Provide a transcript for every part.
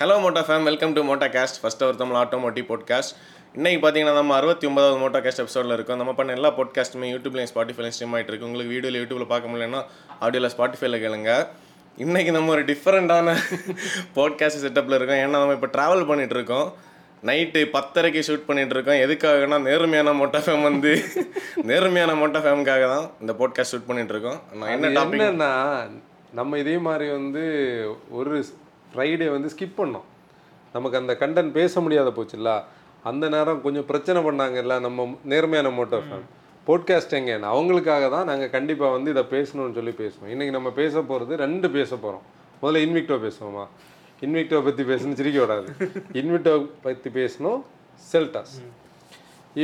Hello Motta fame welcome to Motta guest first ஒரு Tamil automotive podcast இன்னைக்கு பார்த்தீங்கன்னா நம்ம அறுபத்தி ஒன்பதாவது மோட்டா கேஸ்ட் எபிசோடில் இருக்கோம். நம்ம பண்ண எல்லா பாட்காஸ்ட்டுமே யூடியூப்லையும் ஸ்பாட்டிஃபைலையும் ஸ்ட்ரீம் ஆகிட்டு இருக்கு. உங்களுக்கு வீடியோவில் யூடியூப்ல பார்க்க முடியலன்னா ஆடியோவில் ஸ்பாட்டிஃபைல கேளுங்க. இன்னைக்கு நம்ம ஒரு டிஃப்ரெண்ட்டான பாட்காஸ்ட் செட்டப்பில் இருக்கோம். ஏன்னா நம்ம இப்போ ட்ராவல் பண்ணிட்டு இருக்கோம். நைட்டு பத்தரைக்கு ஷூட் பண்ணிட்டு இருக்கோம். எதுக்காகனா நேர்மையான மோட்டா ஃபேம் வந்து நேர்மையான மோட்டா ஃபேமுக்காக தான் இந்த பாட்காஸ்ட் ஷூட் பண்ணிட்டு இருக்கோம். நான் என்ன டாபிக் என்னன்னா நம்ம இதே மாதிரி வந்து ஒரு ஃப்ரைடே வந்து ஸ்கிப் பண்ணோம். நமக்கு அந்த கண்டென்ட் பேச முடியாத போச்சுல்ல? அந்த நேரம் கொஞ்சம் பிரச்சனை பண்ணாங்கல்ல? நம்ம நேர்மையான மோட்டோ ஃபேம் போட்காஸ்ட் எங்கேன்னு அவங்களுக்காக தான் நாங்கள் கண்டிப்பாக வந்து இதை பேசணும்னு சொல்லி பேசுவோம். இன்றைக்கி நம்ம பேச போகிறது ரெண்டு பேச போகிறோம் முதல்ல இன்விக்டோ பேசுவோமா? இன்விக்டோ பற்றி பேசணும் சிரிக்க விடாது. இன்விக்டோ பற்றி பேசணும் செல்டாஸ்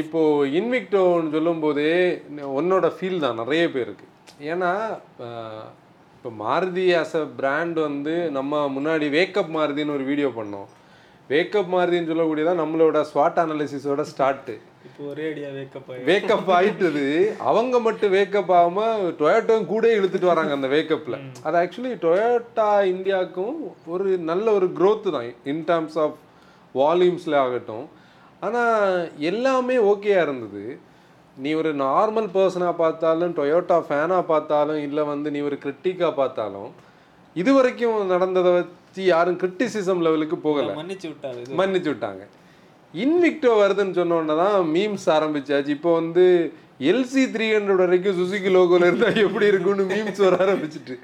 இப்போ இன்விக்டோன்னு சொல்லும்போதே உன்னோட ஃபீல் தான் நிறைய பேருக்கு. ஏன்னா இப்போ மாருதி ஆஸ் அ பிராண்ட் வந்து நம்ம முன்னாடி வேக்கப் மாருதின்னு ஒரு வீடியோ பண்ணோம். வேக்கப் மாருதின்னு சொல்லக்கூடியதான் நம்மளோட ஸ்வாட் அனாலிசிஸோட ஸ்டார்ட்டு இப்போ ஒரே அடியா வேக்கப் வேக்கப் ஆயிட்டது. அவங்க மட்டும் வேக்கப் ஆகாம டொயோட்டோவும் கூட இழுத்துட்டு வராங்க அந்த வேக்கப்ல அது ஆக்சுவலி டொயோட்டா இந்தியாவுக்கும் ஒரு நல்ல ஒரு growth தான். இன் டர்ம்ஸ் ஆஃப் வால்யூம்ஸ்ல ஆகட்டும். ஆனா எல்லாமே ஓகேயா இருந்தது. நீ ஒரு நார்மல் பர்சனாக பார்த்தாலும் டொயோட்டா ஃபேனாக பார்த்தாலும் இல்லை வந்து நீ ஒரு கிரிட்டிக்காக பார்த்தாலும் இது வரைக்கும் நடந்ததை வச்சு யாரும் கிரிட்டிசிசம் லெவலுக்கு போகலை. மன்னிச்சு விட்டாரு இது மன்னிச்சு விட்டாங்க. இன்விக்டோ வருதுன்னு சொன்ன உடனே தான் மீம்ஸ் ஆரம்பிச்சாச்சு. இப்போ வந்து எல்சி த்ரீ ஹண்ட்ரட் வரைக்கும் சுசுகி லோகோல இருந்தா எப்படி இருக்கும்னு மீம்ஸ் வர ஆரம்பிச்சிட்டு.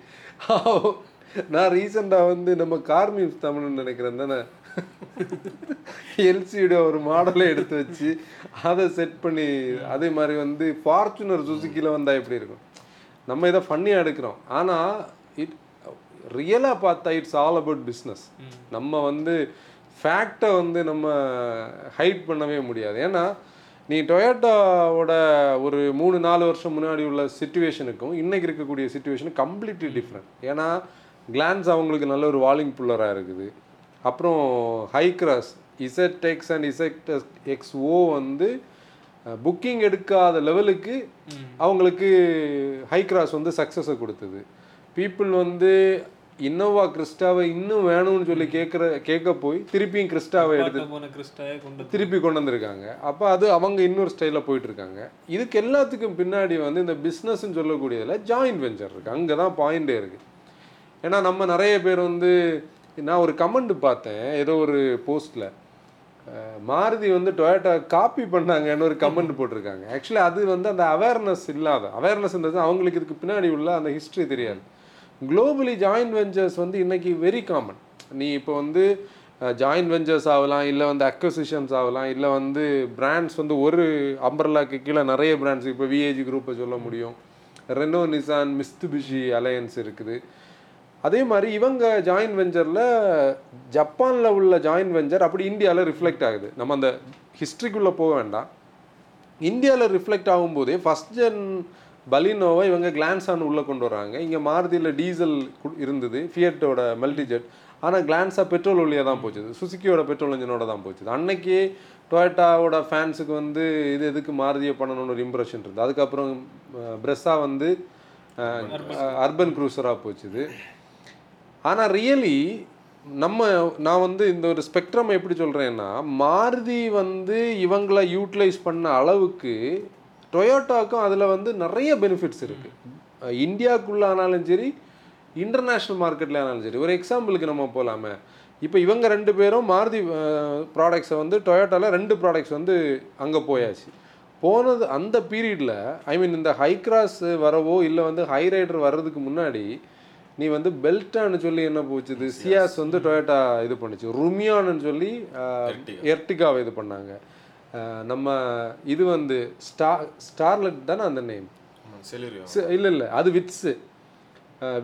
நான் ரீசெண்டாக வந்து நம்ம கார் மீம்ஸ் தமிழ்னு நினைக்கிறேன் தானே? எல்சியோட ஒரு மாடலை எடுத்து வச்சு அதை செட் பண்ணி அதே மாதிரி வந்து ஃபார்ச்சுனர் சுசுக்கியில் வந்தால் எப்படி இருக்கும்? நம்ம இதை ஃபன்னியாக எடுக்கிறோம். ஆனால் இட் ரியலாக பார்த்தா இட்ஸ் ஆல் அபவுட் பிஸ்னஸ் நம்ம வந்து ஃபேக்டை வந்து நம்ம ஹைட் பண்ணவே முடியாது. ஏன்னா நீ டொயோட்டாவோட ஒரு மூணு நாலு வருஷம் முன்னாடி உள்ள சுச்சுவேஷனுக்கும் இன்னைக்கு இருக்கக்கூடிய சுச்சுவேஷனும் கம்ப்ளீட்லி டிஃப்ரெண்ட் ஏன்னா கிளான்ஸ் அவங்களுக்கு நல்ல ஒரு வால்யூம் புல்லராக இருக்குது. அப்புறம் Hycross Z X and Z X O வந்து புக்கிங் எடுக்காத லெவலுக்கு அவங்களுக்கு ஹை கிராஸ் வந்து சக்ஸஸை கொடுத்தது. பீப்புள் வந்து இன்னோவா கிறிஸ்டாவை இன்னும் வேணும்னு சொல்லி கேட்குற கேட்க போய் திருப்பியும் கிறிஸ்டாவை எடுத்து திருப்பி கொண்டு வந்திருக்காங்க. அப்போ அது அவங்க இன்னொரு ஸ்டைலில் போயிட்டு இருக்காங்க. இதுக்கு எல்லாத்துக்கும் பின்னாடி வந்து இந்த பிஸ்னஸ்ன்னு சொல்லக்கூடியதில் ஜாயின்ட் வெஞ்சர் இருக்கு. அங்கே தான் பாயிண்டே இருக்கு. ஏன்னா நம்ம நிறைய பேர் வந்து நான் ஒரு கமெண்ட் பார்த்தேன் ஏதோ ஒரு போஸ்ட்டில் மாருதி வந்து டொயோட்டா காப்பி பண்ணாங்கன்னு ஒரு கமெண்ட் போட்டிருக்காங்க. ஆக்சுவலி அது வந்து அந்த அவேர்னஸ் இல்லாத அவேர்னஸ்ன்றது அவங்களுக்கு இதுக்கு பின்னாடி உள்ள அந்த ஹிஸ்ட்ரி தெரியாது. குளோபலி ஜாயின்ட் வெஞ்சர்ஸ் வந்து இன்னைக்கு வெரி காமன் நீ இப்போ வந்து ஜாயின்ட் வெஞ்சர்ஸ் ஆகலாம் இல்லை வந்து அக்வசிஷன்ஸ் ஆகலாம் இல்லை வந்து பிராண்ட்ஸ் வந்து ஒரு அம்பர்லாக்கு கீழே நிறைய பிராண்ட்ஸ் இப்போ விஏஜி குரூப்பை சொல்ல முடியும். ரெனோ நிசான் மிஸ்துபிஷி அலையன்ஸ் இருக்குது. அதே மாதிரி இவங்க ஜாயின்ட் வெஞ்சரில் ஜப்பானில் உள்ள ஜாயின் வெஞ்சர் அப்படி இந்தியாவில் ரிஃப்ளெக்ட் ஆகுது. நம்ம அந்த ஹிஸ்ட்ரிக்குள்ளே போக வேண்டாம். இந்தியாவில் ரிஃப்ளெக்ட் ஆகும்போதே ஃபஸ்ட் ஜென் பலினோவை இவங்க கிளான்ஸான் உள்ளே கொண்டு வராங்க. இங்கே மாருதியில் டீசல் இருந்தது ஃபியட்டோட மல்டிஜெட் ஆனால் கிளான்ஸாக பெட்ரோல் வழியாக தான் போச்சுது. சுசுக்கியோட பெட்ரோல் இன்ஜினோட தான் போச்சுது. அன்னைக்கே டொயோட்டாவோட ஃபேன்ஸுக்கு வந்து இது எதுக்கு மாருதியை பண்ணணும்னு ஒரு இம்ப்ரெஷன் இருந்தது. அதுக்கப்புறம் பிரெஸ்ஸாக வந்து அர்பன் க்ரூசராக போச்சுது. ஆனால் ரியலி நம்ம நான் வந்து இந்த ஒரு ஸ்பெக்ட்ரம் எப்படி சொல்கிறேன்னா மாருதி வந்து இவங்கள யூட்டிலைஸ் பண்ண அளவுக்கு டொயோட்டாக்கும் அதில் வந்து நிறைய பெனிஃபிட்ஸ் இருக்குது இந்தியாவுக்குள்ள ஆனாலும் சரி இன்டர்நேஷ்னல் மார்க்கெட்டில் ஆனாலும் சரி ஒரு எக்ஸாம்பிளுக்கு நம்ம போகலாமே இப்போ இவங்க ரெண்டு பேரும் மாருதி ப்ராடக்ட்ஸை வந்து டொயோட்டாவில் ரெண்டு ப்ராடக்ட்ஸ் வந்து அங்கே போயாச்சு. போனது அந்த பீரியடில் ஐ மீன் இந்த ஹை கிராஸ் வரவோ இல்லை வந்து ஹை ரைடர் வர்றதுக்கு முன்னாடி நீ வந்து பெல்ட்டான்னு சொல்லி என்ன போச்சுது? சியாஸ் வந்து டொயோட்டா இது பண்ணுச்சு. ருமியான்னு சொல்லி எர்டிகாவை இது பண்ணாங்க. நம்ம இது வந்து ஸ்டா ஸ்டார்லெட் தானே அந்த நேம் இல்லை இல்லை. அது விட்ஸு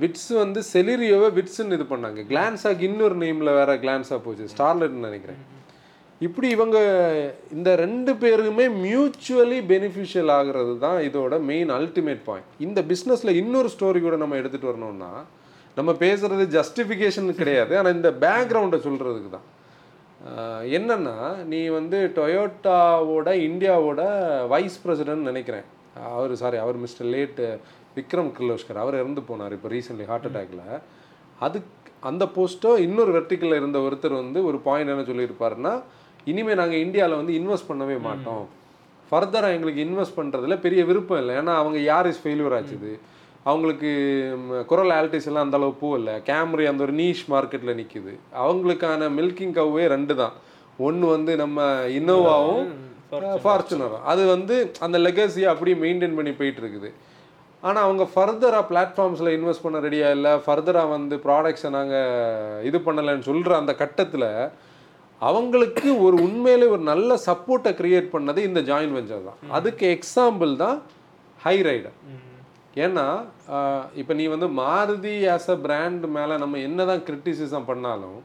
விட்ஸ் வந்து செலிரியோவை விட்ஸ்ன்னு இது பண்ணாங்க. கிளான்ஸாக்கு இன்னொரு நேமில் வேற கிளான்ஸாக போச்சு. ஸ்டார்லெட்னு நினைக்கிறேன். இப்படி இவங்க இந்த ரெண்டு பேருக்குமே மியூச்சுவலி பெனிஃபிஷியல் ஆகிறது தான் இதோட மெயின் அல்டிமேட் பாயிண்ட் இந்த பிஸ்னஸில் இன்னொரு ஸ்டோரி கூட நம்ம எடுத்துகிட்டு வரணும்னா நம்ம பேசுகிறது ஜஸ்டிஃபிகேஷன் கிடையாது. ஆனால் இந்த பேக்ரவுண்டை சொல்கிறதுக்கு தான். என்னன்னா நீ வந்து டொயோட்டாவோட இந்தியாவோட வைஸ் பிரசிடென்ட் நினைக்கிறேன். அவர் சாரி அவர் மிஸ்டர் லேட் விக்ரம் கிர்லோஸ்கர். அவர் இறந்து போனார் இப்போ ரீசெண்ட்லி ஹார்ட் அட்டாக்ல அதுக்கு அந்த போஸ்ட்டோ இன்னொரு வெர்டிக்கலில் இருந்த ஒருத்தர் வந்து ஒரு பாயிண்ட் என்ன சொல்லியிருப்பாருன்னா இனிமேல் நாங்கள் இந்தியாவில் வந்து இன்வெஸ்ட் பண்ணவே மாட்டோம். ஃபர்தராக எங்களுக்கு இன்வெஸ்ட் பண்ணுறதுல பெரிய விருப்பம் இல்லை. ஏன்னா அவங்க யார் இஸ் ஃபெயிலியர் ஆச்சுது? அவங்களுக்கு குரல் ஆல்டிஸ் எல்லாம் அந்த அளவு போகல கேமரி அந்த ஒரு நீஷ் மார்க்கெட்டில் நிற்கிது அவங்களுக்கான மில்கிங் கவ்வே ரெண்டு தான். ஒன்று வந்து நம்ம இன்னோவாவும் ஃபார்ச்சுனரும் அது வந்து அந்த லெகசியை அப்படியே மெயின்டைன் பண்ணி போயிட்டு இருக்குது ஆனால் அவங்க ஃபர்தராக பிளாட்ஃபார்ம்ஸில் இன்வெஸ்ட் பண்ண ரெடியாக இல்லை. ஃபர்தராக வந்து ப்ராடக்ட்ஸை நாங்கள் இது பண்ணலைன்னு சொல்கிற அந்த கட்டத்தில் அவங்களுக்கு ஒரு உண்மையிலே ஒரு நல்ல சப்போர்ட்டை கிரியேட் பண்ணது இந்த ஜாயின் வெஞ்சர் தான். அதுக்கு எக்ஸாம்பிள் தான் ஹை ரைடர் ஏன்னா இப்போ நீ வந்து மாருதி ஆஸ் அ பிராண்ட் மேலே நம்ம என்ன தான் கிரிட்டிசிசம் பண்ணாலும்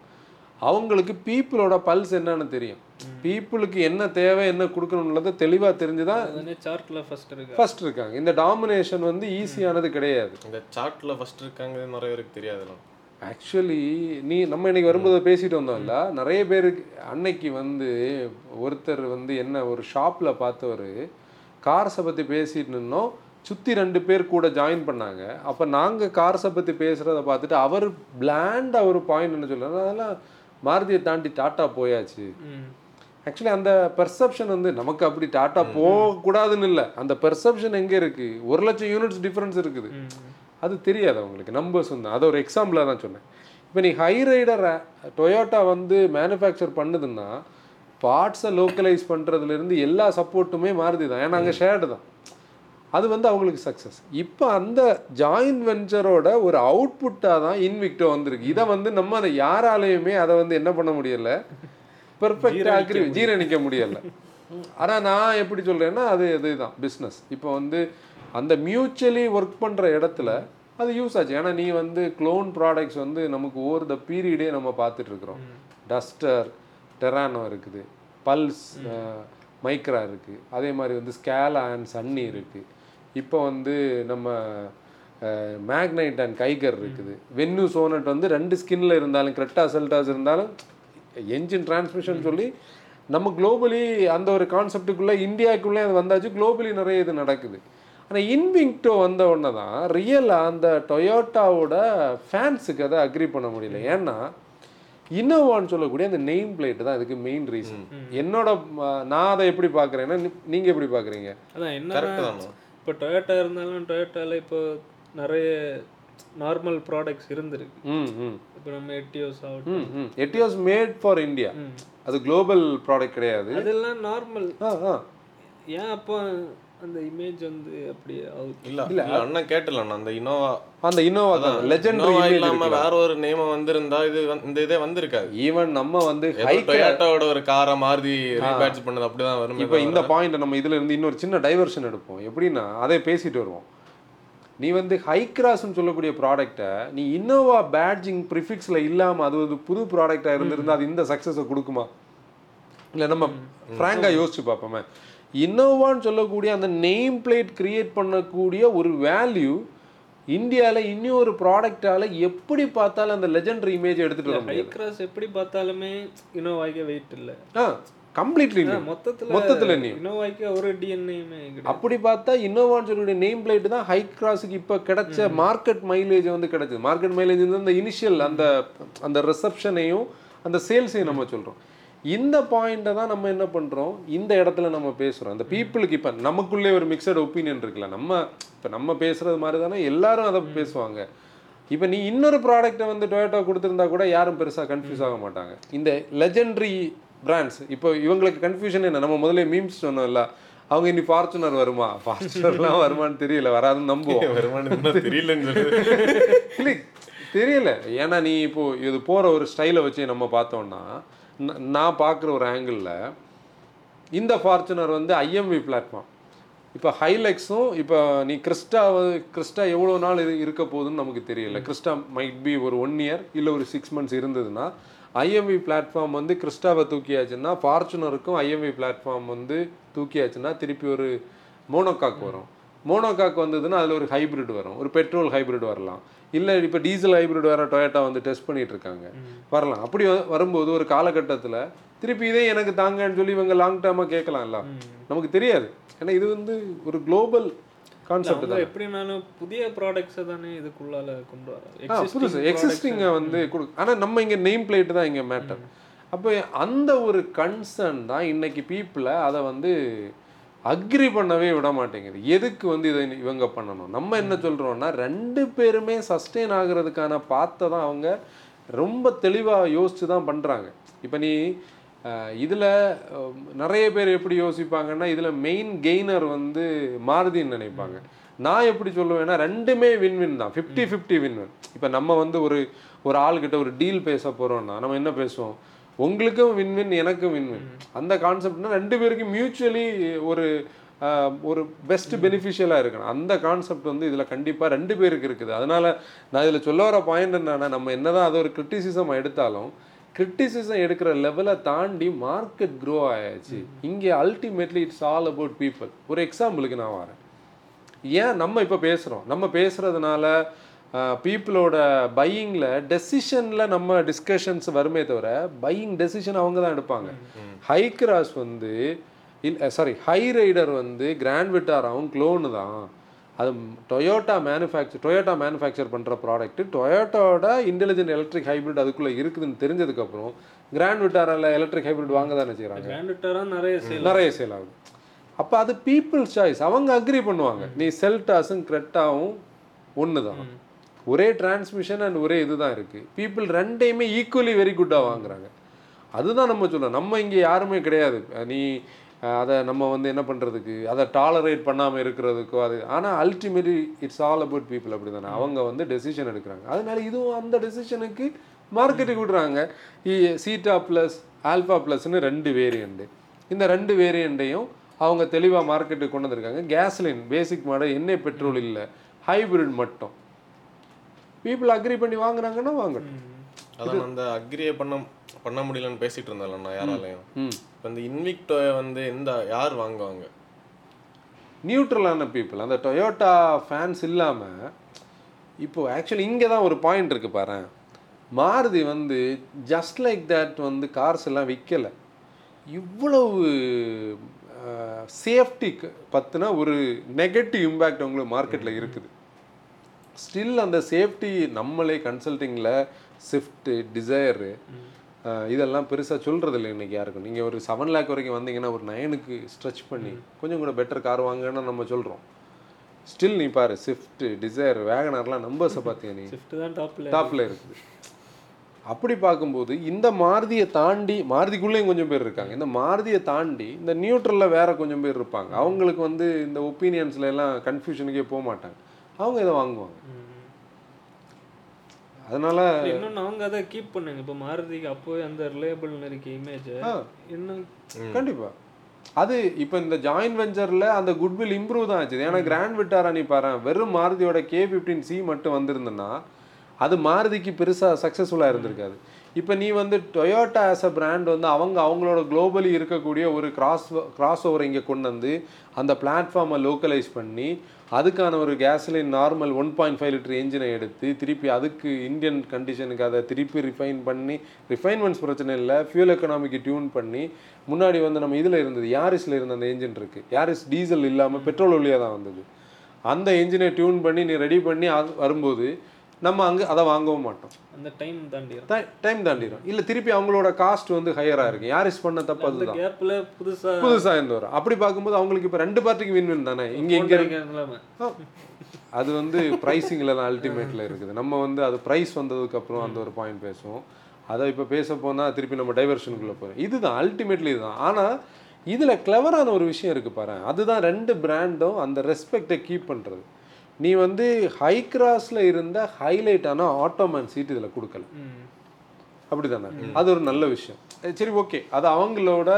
அவங்களுக்கு பீப்புளோட பல்ஸ் என்னன்னு தெரியும். பீப்புளுக்கு என்ன தேவை என்ன கொடுக்கணுன்றத தெளிவாக தெரிஞ்சுதான் சார்ட்ல ஃபர்ஸ்ட் இருக்கு ஃபர்ஸ்ட் இருக்காங்க. இந்த டாமினேஷன் வந்து ஈஸியானது கிடையாது. இந்த சார்ட்ல ஃபர்ஸ்ட் இருக்காங்க நிறைய பேருக்கு தெரியாதுலாம் ஆக்சுவலி நீ நம்ம இன்னைக்கு வரும்போது பேசிட்டு வந்தோம்ல நிறைய பேருக்கு அன்னைக்கு வந்து ஒருத்தர் வந்து என்ன ஒரு ஷாப்பில் பார்த்தவர் கார்ஸை பற்றி பேசிட்டு நின்னோம். சுற்றி ரெண்டு பேர் கூட ஜாயின் பண்ணாங்க. அப்போ நாங்கள் கார்ஸை பற்றி பேசுகிறத பார்த்துட்டு அவர் பிளாண்டாக ஒரு பாயிண்ட் என்ன சொல்றாரு? அதெல்லாம் மாருதியை தாண்டி டாட்டா போயாச்சு. ஆக்சுவலி அந்த பெர்செப்ஷன் வந்து நமக்கு அப்படி டாட்டா போகக்கூடாதுன்னு இல்லை. அந்த பெர்செப்ஷன் எங்கே இருக்குது ஒரு லட்சம் யூனிட்ஸ் டிஃப்ரென்ஸ் இருக்குது. அது தெரியாது அவங்களுக்கு. நம்பர்ஸ் வந்து. அதை ஒரு எக்ஸாம்பிளாக தான் சொன்னேன். இப்போ நீ ஹை ரைடர் டொயோட்டா வந்து மேனுஃபேக்சர் பண்ணுதுன்னா பார்ட்ஸை லோக்கலைஸ் பண்ணுறதுலேருந்து எல்லா சப்போர்ட்டுமே மாறுதி தான். ஏன்னா அங்கே ஷேர்டு தான். அது வந்து அவங்களுக்கு சக்ஸஸ் இப்போ அந்த ஜாயின் வெஞ்சரோட ஒரு அவுட்புட்டாக தான் இன்விக்டோ வந்திருக்கு. இதை வந்து நம்ம அதை யாராலையுமே அதை வந்து என்ன பண்ண முடியல? பெர்ஃபெக்டாக அக்ரி ஜீரணிக்க முடியல. ஆனால் நான் எப்படி சொல்கிறேன்னா அது இதுதான் பிஸ்னஸ் இப்போ வந்து அந்த மியூச்சுவலி ஒர்க் பண்ணுற இடத்துல அது யூஸ் ஆச்சு. ஏன்னா நீ வந்து க்ளோன் ப்ராடக்ட்ஸ் வந்து நமக்கு ஓவர் த பீரியடே நம்ம பார்த்துட்டு இருக்கிறோம். டஸ்டர் டெரானோ இருக்குது. பல்ஸ் மைக்ரா இருக்குது அதே மாதிரி வந்து ஸ்கேலா அண்ட் சன்னி இருக்குது இப்போ வந்து நம்ம மேக்னைட் அண்ட் கைகர் இருக்குது. வென்னு சோனட் வந்து ரெண்டு ஸ்கின்ல இருந்தாலும் கிரெட்டா செல்டாஸ் இருந்தாலும் என்ஜின் டிரான்ஸ்மிஷன் சொல்லி நம்ம குளோபலி அந்த ஒரு கான்செப்டுக்குள்ளே இந்தியாவுக்குள்ளே அது வந்தாச்சு குளோபலி நிறைய இது நடக்குது. ஆனால் இன்விங்டோ வந்த உடனே தான் ரியலாக அந்த டொயோட்டாவோட ஃபேன்ஸுக்கு அதை அக்ரி பண்ண முடியல. ஏன்னா இன்னோவான்னு சொல்லக்கூடிய அந்த நெயிம் பிளேட் தான் இதுக்கு மெயின் ரீசன் என்னோட நான் அதை எப்படி பார்க்குறேன்னா நீங்கள் எப்படி பார்க்குறீங்க? அதான் என்ன இப்போ டொயோட்டா இருந்தாலும் டொயோட்டால இப்போ நிறைய நார்மல் ப்ராடக்ட்ஸ் இருந்திருக்கு. இப்போ நம்ம எட்டியோஸ் ஆகட்டும் எட்டியோஸ் மேட் ஃபார் இந்தியா அது குளோபல் ப்ராடக்ட் கிடையாது. அதெல்லாம் நார்மல் ஏன் அப்போ அந்த இமேஜ் வந்து அப்படியே இல்ல இல்ல அண்ணன் கேட்டல அந்த இனோவா அந்த இன்னோவா தான் லெஜெண்டரி இனோவா இமேஜ் இல்லாம வேற ஒரு நேம வந்திருந்தா இது இந்த இதே வந்திருக்காது. ஈவன் நம்ம வந்து டொயோட்டாவோட ஒரு காரை மாறுதி ரீபேட்ச் பண்ணது அப்படிதான் வரும் இப்போ இந்த பாயிண்ட் நம்ம இதுல இருந்து இன்னொரு சின்ன டைவர்ஷன் எடுப்போம். எப்படின்னா அதை பேசிட்டு வருவோம். நீ வந்து ஹை கிராஸ்னு சொல்லக்கூடிய ப்ராடக்ட்டை நீ இன்னோவா பேட்ஜிங் ப்ரிஃபிக்ஸில் இல்லாமல் அது ஒரு புது ப்ராடக்டாக இருந்திருந்தா அது இந்த சக்ஸஸை கொடுக்குமா? இல்லை நம்ம ஃப்ராங்காக யோசிச்சு பார்ப்போமே. இன்னோவான்னு சொல்லக்கூடிய அந்த நேம் பிளேட் கிரியேட் பண்ணக்கூடிய ஒரு வேல்யூ இந்தியாவில் இன்னும் ஒரு ப்ராடக்டால எப்படி பார்த்தாலும் அந்த லெஜெண்டரி இமேஜ் எடுத்துகிட்டு வர ஹை முடியாது. கிராஸ் எப்படி பார்த்தாலுமே இனோவாய்க்கே வெயிட் இல்லை. ஆ கம்ப்ளீட்லி மொத்தத்துல மொத்தத்துல நீ இனோவாய்க்கு ஒரு டிஎன்ஏமே கிடையாது. அப்படி பார்த்தா இன்னோவான்னு சொல்லக்கூடிய நேம் பிளேட் தான் ஹை கிராஸுக்கு இப்போ கிடைச்ச மார்க்கெட் மைலேஜ் வந்து கிடைச்சது. மார்க்கெட் மைலேஜ் வந்து அந்த இனிஷியல் அந்த அந்த ரிசப்ஷனையும் அந்த சேல்ஸையும் நம்ம சொல்கிறோம் இந்த பாயிண்ட்டை தான் நம்ம என்ன பண்ணுறோம் இந்த இடத்துல நம்ம பேசுகிறோம் அந்த பீப்புளுக்கு இப்போ நமக்குள்ளே ஒரு மிக்சட் ஒப்பீனியன் இருக்குல்ல. நம்ம இப்போ நம்ம பேசுகிறது மாதிரி தானே எல்லாரும் அதை பேசுவாங்க. இப்போ நீ இன்னொரு ப்ராடக்ட்டை வந்து டொயோட்டோ கொடுத்துருந்தா கூட யாரும் பெருசாக கன்ஃபியூஸ் ஆக மாட்டாங்க. இந்த லெஜெண்டரி பிராண்ட்ஸ் இப்போ இவங்களுக்கு கன்ஃபியூஷன் என்ன? நம்ம முதல்ல மீம்ஸ் சொன்னோம்ல. அவங்க இனி ஃபார்ச்சுனர் வருமா? ஃபார்ச்சுனர்லாம் வருமான்னு தெரியல. வராதுன்னு நம்புவோம். வருமானம் தெரியலன்னு இல்லை தெரியல. ஏன்னா நீ இப்போ இது போகிற ஒரு ஸ்டைலை வச்சு நம்ம பார்த்தோம்னா நான் பார்க்குற ஒரு ஆங்கிளில் இந்த ஃபார்ச்சுனர் வந்து ஐஎம்வி பிளாட்ஃபார்ம் இப்போ ஹைலெக்ஸும் இப்போ நீ கிறிஸ்டா கிறிஸ்டா எவ்வளோ நாள் இரு இருக்க போகுதுன்னு நமக்கு தெரியல. கிறிஸ்டா மைட் பி ஒரு ஒன் இயர் இல்லை ஒரு சிக்ஸ் மந்த்ஸ் இருந்ததுன்னா ஐஎம்வி பிளாட்ஃபார்ம் வந்து கிறிஸ்டாவை தூக்கியாச்சுன்னா ஃபார்ச்சுனருக்கும் ஐஎம்வி பிளாட்ஃபார்ம் வந்து தூக்கியாச்சுன்னா திருப்பி ஒரு மோனோகாக் வரும். மோனோகாக் வந்ததுன்னா அதில் ஒரு ஹைபிரிட் வரும். ஒரு பெட்ரோல் ஹைபிரிட் வரலாம். இல்லை இப்போ டீசல் ஹைபிரிட் வேற டொயோட்டா வந்து டெஸ்ட் பண்ணிட்டு இருக்காங்க வரலாம். அப்படி வரும்போது ஒரு காலகட்டத்தில் திருப்பி இதே எனக்கு தாங்கன்னு சொல்லி இவங்க லாங் டேர்மாக கேட்கலாம்ல நமக்கு தெரியாது. ஏன்னா இது வந்து ஒரு குளோபல் கான்செப்ட் அவங்க எப்படினாலும் புதிய ப்ராடக்ட்ஸை தானே இதுக்குள்ளால கொண்டு ஆ வரோம் புதுசு எக்ஸிஸ்டிங்கை வந்து கொடு ஆனால் நம்ம இங்கே நெய்ம் பிளேட் தான் இங்கே மேட்டர் அப்போ அந்த ஒரு கன்சர்ன் தான் இன்னைக்கு பீப்புளை அதை வந்து அக்ரி பண்ணவே விட மாட்டேங்குது. எதுக்கு வந்து இதை இவங்க பண்ணணும்? நம்ம என்ன சொல்கிறோம்னா ரெண்டு பேருமே சஸ்டெயின் ஆகுறதுக்கான பாத்தை தான் அவங்க ரொம்ப தெளிவாக யோசிச்சு தான் பண்ணுறாங்க இப்போ நீ இதில் நிறைய பேர் எப்படி யோசிப்பாங்கன்னா இதில் மெயின் கெய்னர் வந்து மாருதின்னு நினைப்பாங்க. நான் எப்படி சொல்லுவேன்னா ரெண்டுமே வின் வின் தான். ஃபிஃப்டி ஃபிஃப்டி வின் வின் இப்போ நம்ம வந்து ஒரு ஒரு ஆள்கிட்ட ஒரு டீல் பேச போகிறோம்னா நம்ம என்ன பேசுவோம்? உங்களுக்கும் வின்வின் எனக்கும் வின்வின் அந்த கான்செப்ட்னா ரெண்டு பேருக்கும் மியூச்சுவலி ஒரு ஒரு பெஸ்ட் பெனிஃபிஷியலாக இருக்கணும். அந்த கான்செப்ட் வந்து இதில் கண்டிப்பாக ரெண்டு பேருக்கு இருக்குது. அதனால் நான் இதில் சொல்ல வர பாயிண்ட் என்னன்னா நம்ம என்ன தான் அதை ஒரு கிரிட்டிசிசம் எடுத்தாலும் கிரிட்டிசிசம் எடுக்கிற லெவலை தாண்டி மார்க்கெட் க்ரோ ஆயாச்சு. இங்கே ultimately it's all about people ஒரு எக்ஸாம்பிளுக்கு நான் வரேன். ஏன் நம்ம இப்போ பேசுகிறோம் நம்ம பேசுகிறதுனால பீப்புளோட பையிங்கில் டெசிஷனில் நம்ம டிஸ்கஷன்ஸ் வருமே தவிர பையிங் டெசிஷன் அவங்க தான் எடுப்பாங்க. ஹை கிராஸ் வந்து இல்லை சாரி ஹை ரைடர் வந்து கிராண்ட் விட்டாராவும் க்ளோனு தான். அது டொயோட்டா மேனுஃபேக்சர் டொயோட்டா மேனுஃபேக்சர் பண்ணுற ப்ராடக்ட் டொயோட்டாவோட இன்டெலிஜென்ட் எலக்ட்ரிக் ஹைப்ரிட் அதுக்குள்ளே இருக்குதுன்னு தெரிஞ்சதுக்கப்புறம் கிராண்ட் விட்டாரில் எலக்ட்ரிக் ஹைப்ரிட் வாங்க தானே கிராண்டுட்டராக நிறைய சேல் நிறைய சேல் ஆகுது. அப்போ அது பீப்புள் சாய்ஸ் அவங்க அக்ரி பண்ணுவாங்க. நீ செல்டாஸும் கிரெட்டாவும் ஒன்று தான் ஒரே டிரான்ஸ்மிஷன் அண்ட் ஒரே இதுதான் இருக்குது பீப்புள் ரெண்டையுமே ஈக்குவலி வெரி குட்டாக வாங்குறாங்க. அதுதான் நம்ம சொல்றோம். நம்ம இங்கே யாருமே கிடையாது. நீ அதை நம்ம வந்து என்ன பண்ணுறதுக்கு அதை டாலரேட் பண்ணாமல் இருக்கிறதுக்கோ அது ஆனால் ultimately it's all about people அப்படி தானே அவங்க வந்து டெசிஷன் எடுக்கிறாங்க. அதனால இதுவும் அந்த டெசிஷனுக்கு மார்க்கெட்டுக்கு விடுறாங்க. சீட்டா ப்ளஸ் ஆல்ஃபா ப்ளஸ்னு ரெண்டு வேரியண்ட்டு இந்த ரெண்டு வேரியண்ட்டையும் அவங்க தெளிவாக மார்க்கெட்டுக்கு கொண்டு வந்திருக்காங்க. கேஸ்லின் பேசிக் மாடல் எண்ணெய் பெட்ரோல் இல்லை. ஹைபிரிட் மட்டும். பீப்புள் அக்ரி பண்ணி வாங்குறாங்கன்னா வாங்கட்டும். அதான் அந்த அக்ரியை பண்ண பண்ண முடியலன்னு பேசிட்டு நான் யாராலையும். இப்போ இந்த இன்விக்டோயை வந்து எந்த யார் வாங்குவாங்க? நியூட்ரலான பீப்புள் அந்த டொயோட்டா ஃபேன்ஸ் இல்லாமல் இப்போ ஆக்சுவலி இங்கே தான் ஒரு பாயிண்ட் இருக்கு பாரு மாருதி வந்து ஜஸ்ட் லைக் தட் வந்து கார்ஸ் எல்லாம் விற்கலை இவ்வளவு சேஃப்டிக்கு பற்றின ஒரு நெகட்டிவ் இம்பேக்ட் உங்களுக்கு மார்க்கெட்டில் இருக்குது. ஸ்டில் அந்த சேஃப்டி நம்மளே கன்சல்டிங்கில் ஸ்விஃப்ட்டு டிசைரு இதெல்லாம் பெருசாக சொல்கிறது இல்லை இன்றைக்கி யாருக்கும். நீங்கள் ஒரு செவன் லேக் வரைக்கும் வந்தீங்கன்னா ஒரு நைனுக்கு ஸ்ட்ரெச் பண்ணி கொஞ்சம் கூட பெட்டர் கார் வாங்கன்னு நம்ம சொல்கிறோம் ஸ்டில் நீ பாரு ஸ்விஃப்ட் டிசைர் வேகனர்லாம் நம்பர்ஸை பார்த்தியா நீ? தான் டாப்பில் இருக்குது அப்படி பார்க்கும்போது இந்த மாருதியை தாண்டி மாருதிக்குள்ளேயும் கொஞ்சம் பேர் இருக்காங்க. இந்த மாருதியை தாண்டி இந்த நியூட்ரலில் வேற கொஞ்சம் பேர் இருப்பாங்க. அவங்களுக்கு வந்து இந்த ஒப்பீனியன்ஸ்ல எல்லாம் கன்ஃபியூஷனுக்கே போக மாட்டாங்க அவங்க இதை வாங்குவாங்க அதனால இன்னொன்று அவங்க அதை கீப் பண்ணுங்க. இப்போ மாருதிக்கு அப்போவே அந்த ரிலேபிள்னு இருக்க இமேஜ் இன்னும் கண்டிப்பா. அது இப்போ இந்த ஜாயின்ட் வெஞ்சரில் அந்த குட்வில் இம்ப்ரூவ் தான் ஆச்சு. ஏன்னா கிராண்ட் விட்டாரா நீ பாரு வெறும் மாருதியோட கே ஃபிஃப்டீன் சி மட்டும் வந்திருந்ததுன்னா அது மாருதிக்கு பெருசாக சக்ஸஸ்ஃபுல்லாக இருந்திருக்காது. இப்போ நீ வந்து டொயோட்டா ஆஸ் அ பிராண்ட் வந்து அவங்க அவங்களோட குளோபலி இருக்கக்கூடிய ஒரு கிராஸ் கிராஸ் ஓவர் இங்கே கொண்டு வந்து அந்த பிளாட்ஃபார்மை லோக்கலைஸ் பண்ணி அதுக்கான ஒரு gasoline normal one point five litre என்ஜினை எடுத்து திருப்பி அதுக்கு இந்தியன் கண்டிஷனுக்கு அதை திருப்பி ரிஃபைன் பண்ணி ரிஃபைன்மெண்ட்ஸ் பிரச்சனை இல்லை ஃபியூல் எக்கனாமிக்கு டியூன் பண்ணி முன்னாடி வந்து நம்ம இதில் இருந்தது யாரிஸில் இருந்த அந்த என்ஜின் இருக்குது யாரிஸ் டீசல் இல்லாமல் பெட்ரோல் வழியாக தான் வந்தது. அந்த என்ஜினை டியூன் பண்ணி நீ ரெடி பண்ணி அது வரும்போது நம்ம அங்கே அதை வாங்கவும் மாட்டோம். அந்த டைம் தாண்டிடும் டைம் தாண்டிடும் இல்லை திருப்பி அவங்களோட காஸ்ட் வந்து ஹையராக இருக்கு. யாரிஸ் பண்ண தப்பு அந்த அதுதான். கேப்ல புதுசா புதுசாக இருந்து வரும். அப்படி பார்க்கும்போது அவங்களுக்கு இப்போ ரெண்டு பார்ட்டிக்கு வின் வின் தானே? இங்கே இங்கே அது வந்து ப்ரைஸிங்கில் தான் அல்டிமேட்டில் இருக்குது. நம்ம வந்து அது ப்ரைஸ் வந்ததுக்கப்புறம் அந்த ஒரு பாயிண்ட் பேசுவோம். அதை இப்போ பேச போனால் திருப்பி நம்ம டைவர்ஷனுக்குள்ளே போகிறோம் இதுதான் அல்டிமேட்லி இதுதான். ஆனால் இதில் கிளவரான ஒரு விஷயம் இருக்குது பாரு அதுதான் ரெண்டு பிராண்டும் அந்த ரெஸ்பெக்டை கீப் பண்ணுறது நீ வந்து ஹை கிராஸில் இருந்த ஹைலைட்டான ஆட்டோமேன் சீட் இதில் கொடுக்கல. ம். அப்படிதானே அது ஒரு நல்ல விஷயம். சரி ஓகே. அது அவங்களோட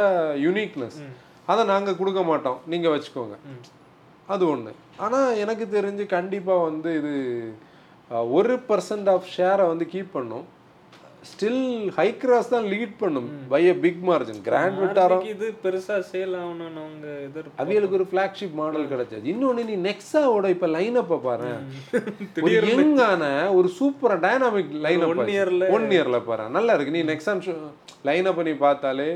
யூனிக்னஸ் அதை நாங்கள் கொடுக்க மாட்டோம். நீங்கள் வச்சுக்கோங்க. அது ஒன்று ஆனால் எனக்கு தெரிஞ்சு கண்டிப்பாக வந்து இது ஒரு பர்சன்ட் ஆஃப் ஷேரை வந்து கீப் பண்ணும். ஸ்டில் ஹை கிராஸ் தான் லீட் பண்ணும். By a big margin grand விட்டாரோ இது பெருசா சேல் ஆகணும்னு அவங்க அவியலுக்கு ஒரு ஃபிளாக்ஷிப் மாடல் கிடைச்சது. இன்னொன்று நீ நெக்ஸாவோட இப்போ லைனப்பை பாரு. ஒரு யங்கான ஒரு சூப்பரா டைனாமிக் லைனப் One year-ல. ஒன் இயர்ல பாரு. நல்லா இருக்கு. நீ நெக்ஸான் லைனப்பை நீ பார்த்தாலே